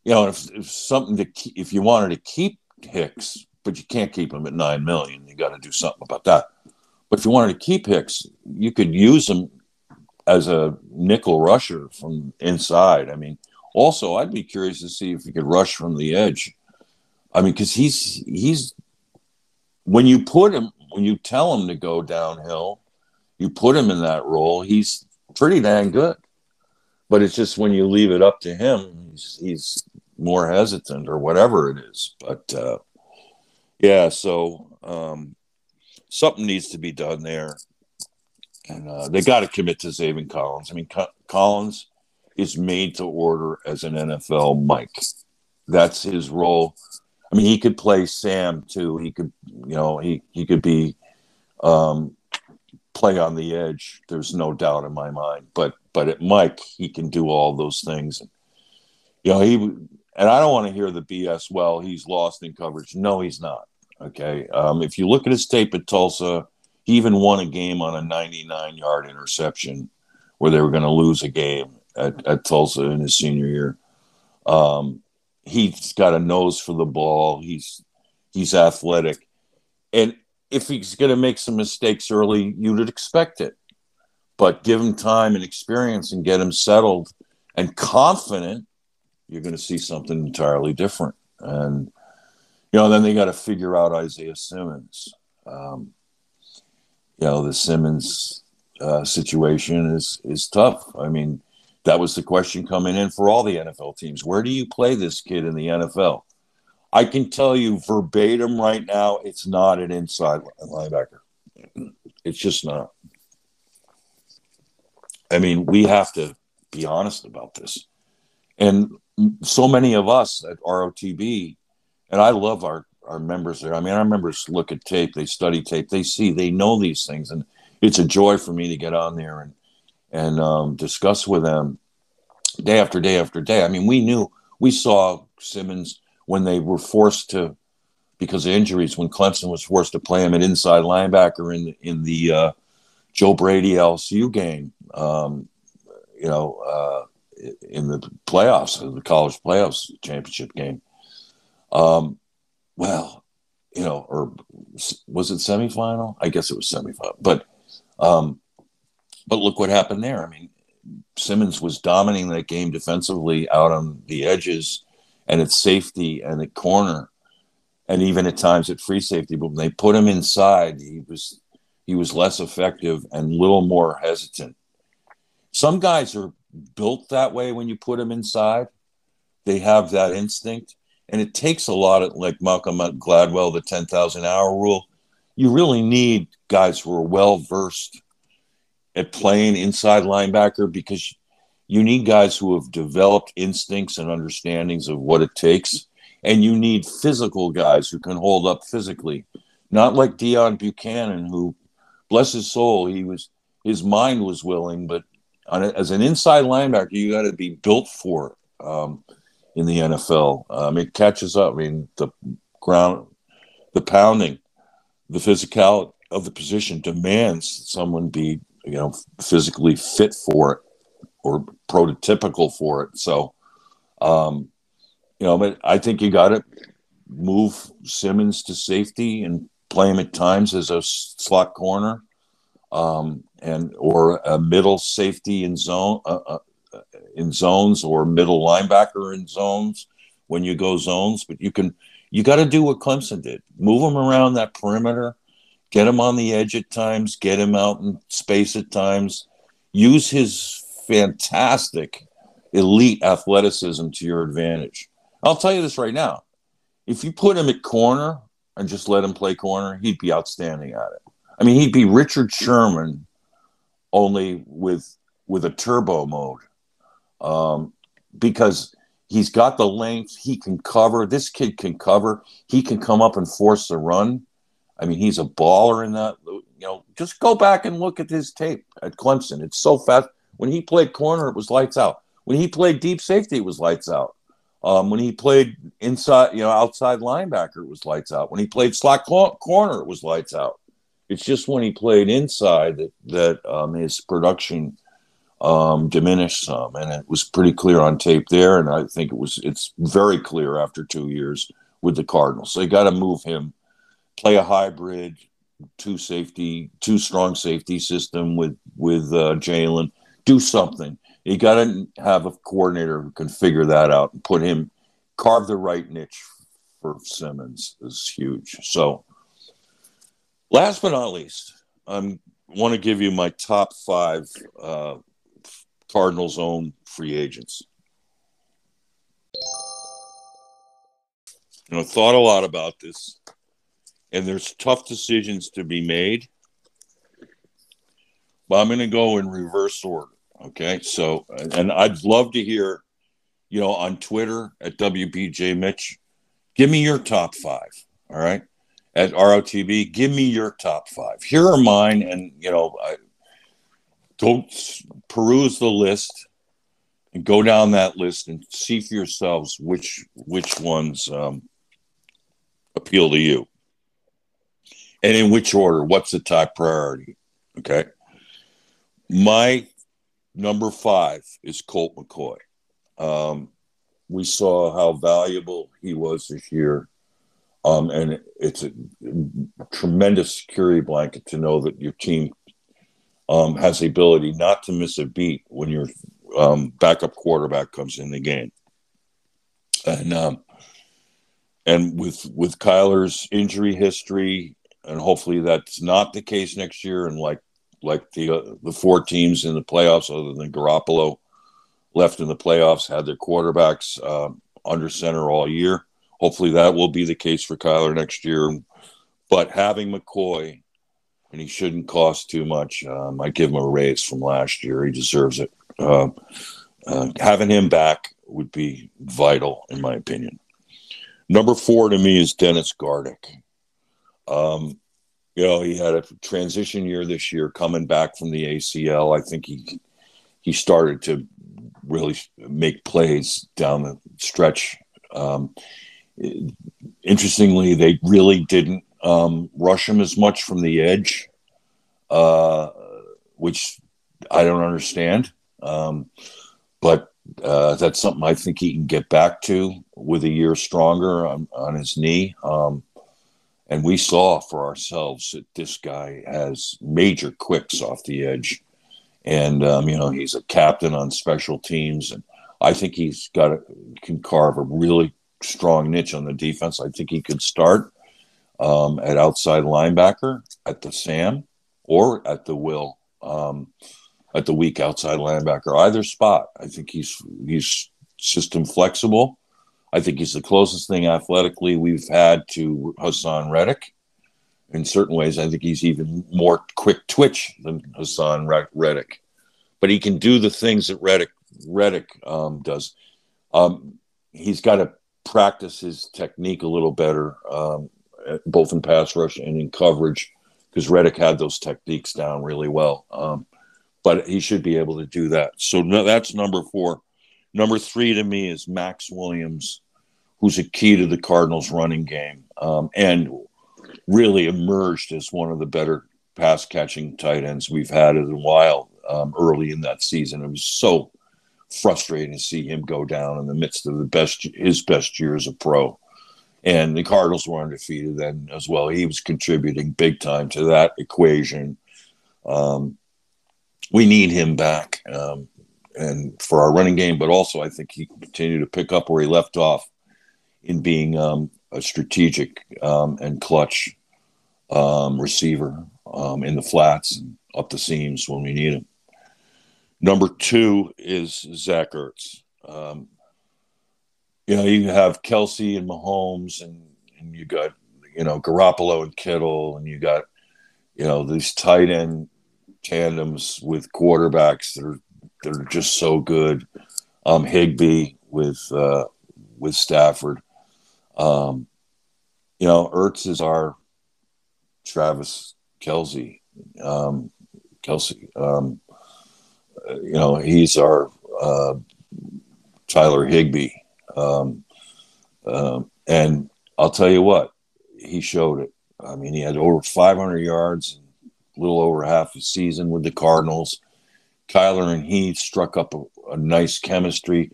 you know, if, if something to keep, if you wanted to keep Hicks, but you can't keep him at nine million, you got to do something about that. But if you wanted to keep Hicks, you could use him as a nickel rusher from inside. I mean, also, I'd be curious to see if he could rush from the edge. I mean, because he's he's when you put him when you tell him to go downhill, you put him in that role. He's pretty dang good. But it's just when you leave it up to him, he's, he's more hesitant or whatever it is. But uh, yeah, so um, something needs to be done there, and uh, they got to commit to Zaven Collins. I mean, Co- Collins is made to order as an NFL Mike. That's his role. I mean, he could play Sam too. He could, you know, he he could be um, play on the edge. There's no doubt in my mind. But but at Mike, he can do all those things. And, you know, he and I don't want to hear the BS. Well, he's lost in coverage. No, he's not. Okay. Um, if you look at his tape at Tulsa, he even won a game on a 99 yard interception where they were going to lose a game at, at Tulsa in his senior year. Um, he's got a nose for the ball. He's he's athletic, and if he's going to make some mistakes early, you'd expect it. But give him time and experience and get him settled and confident, you're going to see something entirely different. And you know, then they got to figure out Isaiah Simmons. Um, you know, the Simmons uh, situation is is tough. I mean, that was the question coming in for all the NFL teams. Where do you play this kid in the NFL? I can tell you verbatim right now, it's not an inside linebacker. It's just not. I mean, we have to be honest about this. And so many of us at ROTB, and I love our, our members there. I mean, our members look at tape, they study tape, they see, they know these things. And it's a joy for me to get on there and and um, discuss with them day after day after day. I mean, we knew we saw Simmons when they were forced to because of injuries when Clemson was forced to play him at inside linebacker in in the uh, Joe Brady LSU game. Um, you know, uh, in the playoffs, the college playoffs championship game. Um, well, you know, or was it semifinal? I guess it was semifinal. But um, but look what happened there. I mean, Simmons was dominating that game defensively out on the edges and at safety and at corner and even at times at free safety. But when they put him inside, he was he was less effective and a little more hesitant. Some guys are built that way when you put them inside. They have that instinct. And it takes a lot of like Malcolm Gladwell, the 10,000 hour rule. You really need guys who are well versed at playing inside linebacker because you need guys who have developed instincts and understandings of what it takes. And you need physical guys who can hold up physically, not like Deone Bucannon, who, bless his soul, he was his mind was willing, but a, as an inside linebacker, you got to be built for it um, in the NFL. Um, it catches up. I mean, the ground, the pounding, the physicality of the position demands someone be you know physically fit for it or prototypical for it. So, um, you know, but I think you got to move Simmons to safety and play him at times as a slot corner, um, and or a middle safety in zone uh, uh, in zones or middle linebacker in zones when you go zones. But you can you got to do what Clemson did: move them around that perimeter get him on the edge at times, get him out in space at times, use his fantastic elite athleticism to your advantage. I'll tell you this right now. If you put him at corner and just let him play corner, he'd be outstanding at it. I mean, he'd be Richard Sherman only with with a turbo mode. Um, because he's got the length, he can cover. This kid can cover. He can come up and force the run I mean, he's a baller in that. You know, just go back and look at his tape at Clemson. It's so fast. When he played corner, it was lights out. When he played deep safety, it was lights out. Um, when he played inside, you know, outside linebacker, it was lights out. When he played slot corner, it was lights out. It's just when he played inside that that um, his production um, diminished some, and it was pretty clear on tape there. And I think it was it's very clear after two years with the Cardinals. They got to move him, play a hybrid, two safety, two strong safety system with with uh, Jalen. Do something. You got to have a coordinator who can figure that out and put him carve the right niche for Simmons is huge. So, last but not least, I want to give you my top five uh, Cardinals' own free agents. You know, thought a lot about this, and there's tough decisions to be made. But I'm going to go in reverse order. Okay, so and I'd love to hear, you know, on Twitter at WBJ Mitch, give me your top five. All right, at ROTB, give me your top five. Here are mine, and you know, I, don't peruse the list and go down that list and see for yourselves which which ones um, appeal to you. And in which order? What's the top priority? Okay. My number five is colt mccoy. Um, we saw how valuable he was this year. Um, and it's a tremendous security blanket to know that your team um, has the ability not to miss a beat when your um, backup quarterback comes in the game. And um, and with with Kyler's injury history, and hopefully that's not the case next year. And like like the uh, the four teams in the playoffs, other than Garoppolo, left in the playoffs, had their quarterbacks uh, under center all year. Hopefully that will be the case for Kyler next year. But having McCoy and he shouldn't cost too much. Um, I give him a raise from last year. He deserves it. Uh, uh, having him back would be vital, in my opinion. Number four to me is Dennis Gardeck. Um, you know, he had a transition year this year, coming back from the ACL. I think he he started to really make plays down the stretch. Um, interestingly, they really didn't um, rush him as much from the edge, uh, which I don't understand. Um, but uh, that's something I think he can get back to with a year stronger on, on his knee. Um, and we saw for ourselves that this guy has major quicks off the edge. And, um, you know, he's a captain on special teams. And I think he's got a, can carve a really strong niche on the defense. I think he could start um, at outside linebacker at the Sam or at the Will um, at the weak outside linebacker, either spot. I think he's he's system flexible. I think he's the closest thing athletically we've had to Haason Reddick. In certain ways, I think he's even more quick twitch than Haason Reddick, but he can do the things that Reddick Reddick um, does. Um, he's got to practice his technique a little better. Um, both in pass rush and in coverage, because Reddick had those techniques down really well. Um, but he should be able to do that. So no, that's number four. Number three to me is Maxx Williams, who's a key to the Cardinals' running game um, and really emerged as one of the better pass catching tight ends we've had in a while um, early in that season. It was so frustrating to see him go down in the midst of the best his best years of pro and the Cardinals were undefeated then as well. He was contributing big time to that equation. Um, we need him back, um, and for our running game, but also I think he can continue to pick up where he left off in being um, a strategic um, and clutch um, receiver um, in the flats and up the seams when we need him. Number two is Zach Ertz. You know, you have Kelce and Mahomes, and, and you got, you know, Garoppolo and Kittle, and you got, you know, these tight end tandems with quarterbacks that are that are just so good. Um, Higbee with uh, with Stafford. Um, you know, Ertz is our Travis Kelce. Um, Kelce, um, you know, he's our uh, Tyler Higbee. Um, um, and I'll tell you what, he showed it. I mean, he had over 500 yards, a little over half a season with the Cardinals. Kyler and he struck up a, a nice chemistry.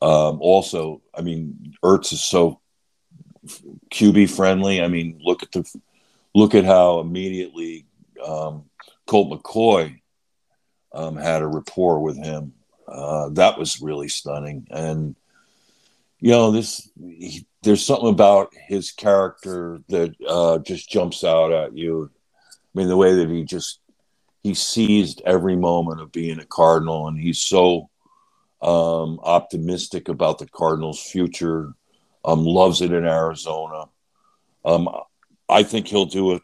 Um, also, I mean, Ertz is so QB friendly. I mean, look at the look at how immediately um, Colt McCoy um, had a rapport with him. Uh, that was really stunning, and you know, this he, there's something about his character that uh, just jumps out at you. I mean, the way that he just he seized every moment of being a Cardinal, and he's so um, optimistic about the Cardinals' future. Um, loves it in Arizona. Um, I think he'll do a,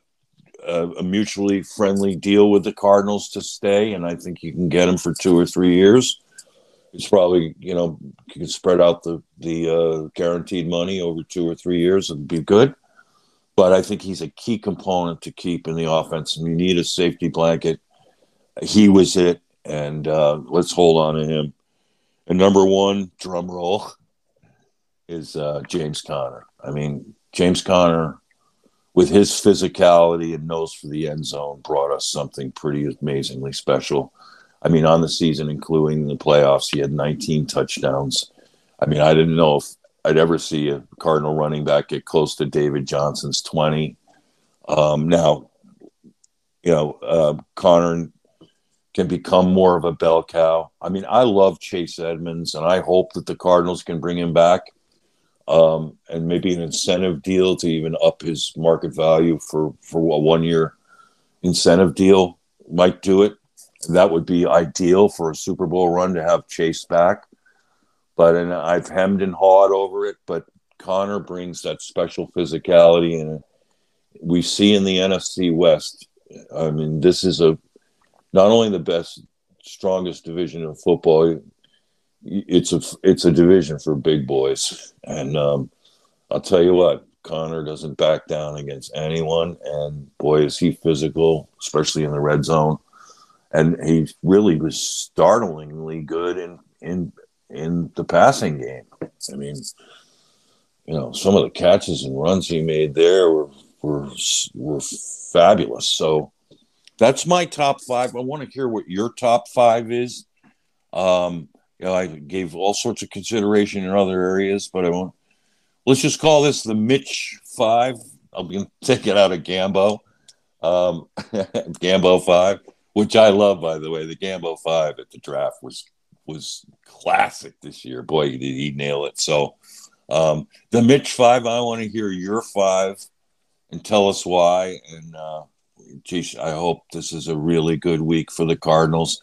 a, mutually friendly deal with the Cardinals to stay, and I think you can get him for two or three years. It's probably you know you can spread out the the uh, guaranteed money over two or three years and be good. But I think he's a key component to keep in the offense, and you need a safety blanket. He was it, and uh, let's hold on to him. And number one, drum roll, is uh, James Conner. I mean, James Conner, with his physicality and nose for the end zone, brought us something pretty amazingly special. I mean, on the season, including the playoffs, he had 19 touchdowns. I mean, I didn't know if I'd ever see a Cardinal running back get close to David Johnson's 20. Um, now, you know, uh, Conner can become more of a bell cow. I mean, I love Chase Edmonds, and I hope that the Cardinals can bring him back, um, and maybe an incentive deal to even up his market value for for a one year incentive deal might do it. That would be ideal for a Super Bowl run to have Chase back. But and I've hemmed and hawed over it, but Conner brings that special physicality, and we see in the NFC West. I mean, this is a not only the best, strongest division in football. It's a it's a division for big boys, and um, I'll tell you what, Conner doesn't back down against anyone, and boy is he physical, especially in the red zone. And he really was startlingly good in in in the passing game. I mean, you know, some of the catches and runs he made there were were were fabulous. So that's my top five. I want to hear what your top five is. Um, you know, I gave all sorts of consideration in other areas, but I won't. Let's just call this the Mitch Five. I'm going to take it out of Gambo. Um, Gambo Five, which I love, by the way. The Gambo Five at the draft was was classic this year. Boy, did he nail it! So, um, the Mitch Five. I want to hear your five and tell us why. And uh, geez, I hope this is a really good week for the Cardinals.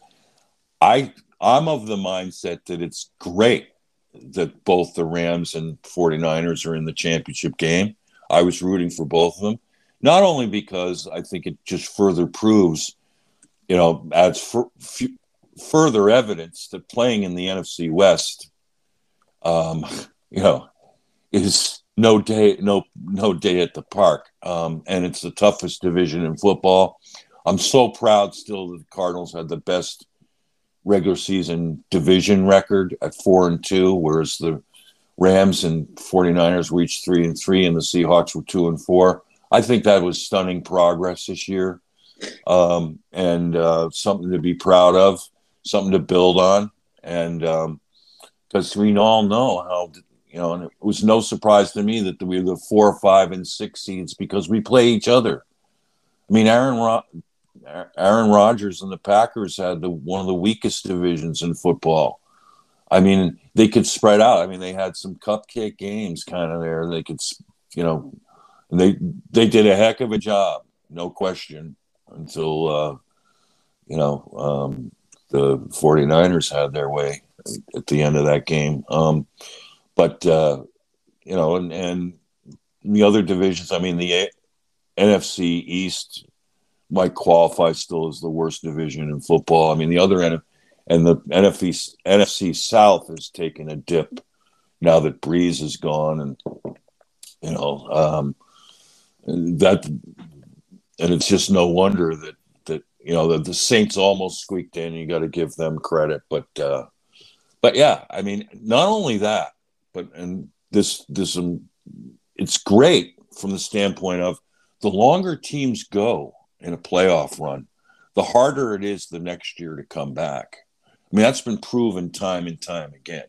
I I'm of the mindset that it's great that both the Rams and 49ers are in the championship game. I was rooting for both of them, not only because I think it just further proves, you know, adds for, f- further evidence that playing in the NFC West, um, you know, is no day, no no day at the park, um, and it's the toughest division in football. I'm so proud still that the Cardinals had the best regular season division record at four and two, whereas the Rams and 49ers reached three and three, and the Seahawks were two and four. I think that was stunning progress this year, um, and uh, something to be proud of, something to build on, and because um, we all know how you know, and it was no surprise to me that we were the four, five, and six seeds because we play each other. I mean, Aaron Ro- Aaron Rodgers and the Packers had the one of the weakest divisions in football. I mean, they could spread out. I mean, they had some cupcake games kind of there. They could, you know, they they did a heck of a job, no question, until uh, you know um, the 49ers had their way at the end of that game. Um, but uh, you know, and and the other divisions. I mean, the A- NFC East might qualify still as the worst division in football. I mean, the other end and the NFC NFC South has taken a dip now that Brees is gone, and you know um, that, and it's just no wonder that that you know that the Saints almost squeaked in. You got to give them credit, but uh, but yeah, I mean, not only that, but and this this um, it's great from the standpoint of the longer teams go in a playoff run, the harder it is the next year to come back. I mean, that's been proven time and time again.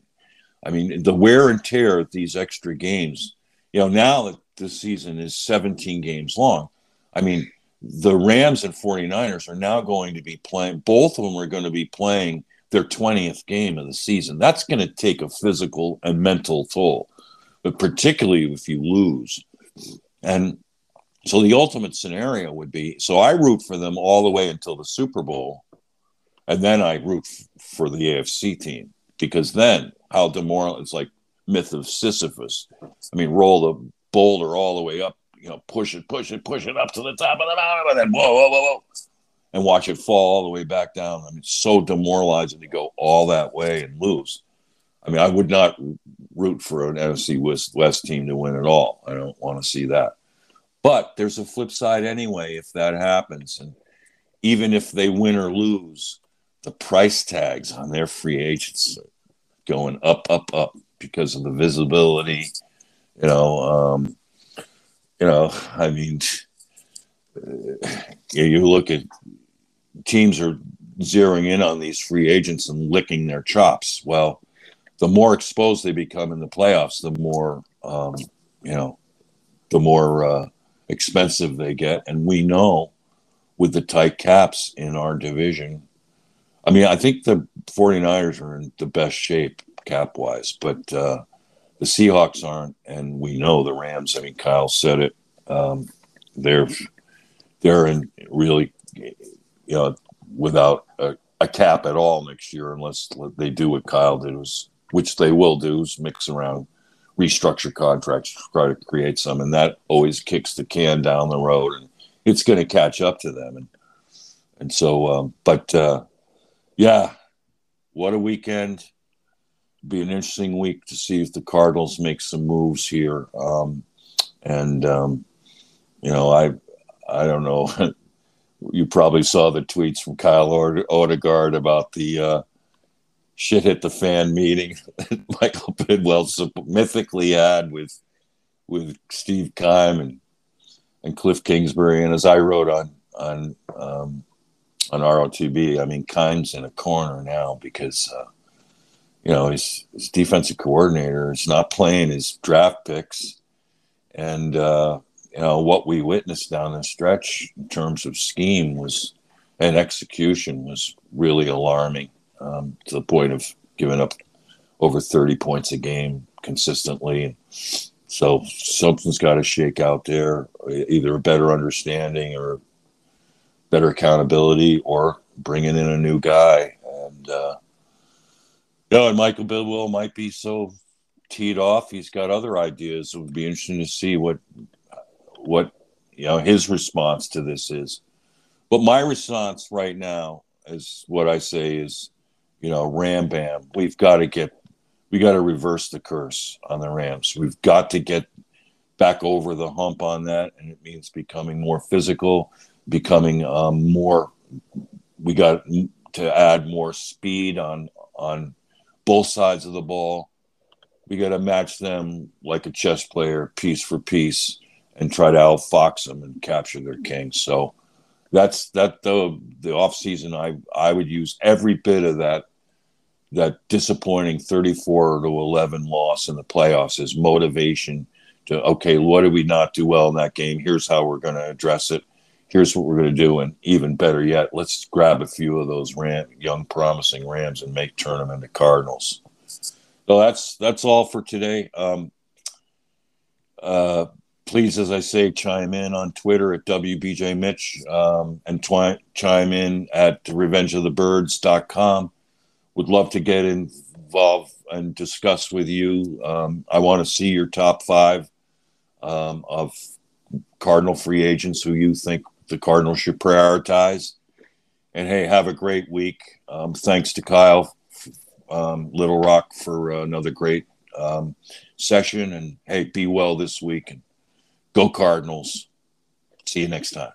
I mean, the wear and tear of these extra games, you know, now that the season is 17 games long, I mean, the Rams and 49ers are now going to be playing, both of them are going to be playing their 20th game of the season. That's going to take a physical and mental toll, but particularly if you lose. And so the ultimate scenario would be so I root for them all the way until the Super Bowl, and then I root f- for the AFC team because then how demoralizing it's like myth of Sisyphus. I mean, roll the boulder all the way up, you know, push it, push it, push it up to the top of the mountain, and then whoa, whoa, whoa, whoa, and watch it fall all the way back down. I mean, it's so demoralizing to go all that way and lose. I mean, I would not root for an NFC West, West team to win at all. I don't want to see that. But there's a flip side anyway if that happens. And even if they win or lose, the price tags on their free agents going up, up, up because of the visibility. You know, um, you know, I mean, uh, you look at teams are zeroing in on these free agents and licking their chops. Well, the more exposed they become in the playoffs, the more um, you know, the more uh, expensive they get. And we know with the tight caps in our division, I mean, I think the 49ers are in the best shape cap wise, but uh, the Seahawks aren't, and we know the Rams. I mean, Kyle said it. Um, they're they're in really, you know, without a, a, cap at all next year, unless they do what Kyle did, which they will do, is mix around, restructure contracts, try to create some, and that always kicks the can down the road, and it's going to catch up to them, and and so, um, but uh, yeah, what a weekend! Be an interesting week to see if the Cardinals make some moves here, um, and um, you know, I I don't know. you probably saw the tweets from Kyle Odegard about the uh, shit hit the fan meeting that Michael Bidwill mythically had with with Steve Keim and and Kliff Kingsbury, and as I wrote on on um, on ROTB, I mean Keim's in a corner now because uh, you know his, his defensive coordinator is not playing his draft picks, and uh, you know what we witnessed down the stretch in terms of scheme was and execution was really alarming um, to the point of giving up over 30 points a game consistently. So something's got to shake out there, either a better understanding or better accountability, or bringing in a new guy. And uh, know, and Michael Bidwill might be so teed off. He's got other ideas. It would be interesting to see what what you know his response to this is. But my response right now is what I say is, you know, Ram Bam. We've got to get, we got to reverse the curse on the Rams. We've got to get back over the hump on that, and it means becoming more physical, becoming um, more. We got to add more speed on on both sides of the ball. We got to match them like a chess player, piece for piece and try to outfox them and capture their king. So that's that the the off season I I would use every bit of that that disappointing 34 to 11 loss in the playoffs as motivation to okay what did we not do well in that game here's how we're going to address it here's what we're going to do and even better yet let's grab a few of those ram, young promising rams and make turn them into cardinals so that's that's all for today um, uh, please, as I say, chime in on Twitter at WBJ Mitch um, and twi- chime in at revengeofthebirds.com. Would love to get involved and discuss with you. Um, I want to see your top five um, of Cardinal free agents who you think the Cardinals should prioritize. And hey, have a great week. Um, thanks to Kyle um, Little Rock for uh, another great um, session. And hey, be well this week. And Go Cardinals. See you next time.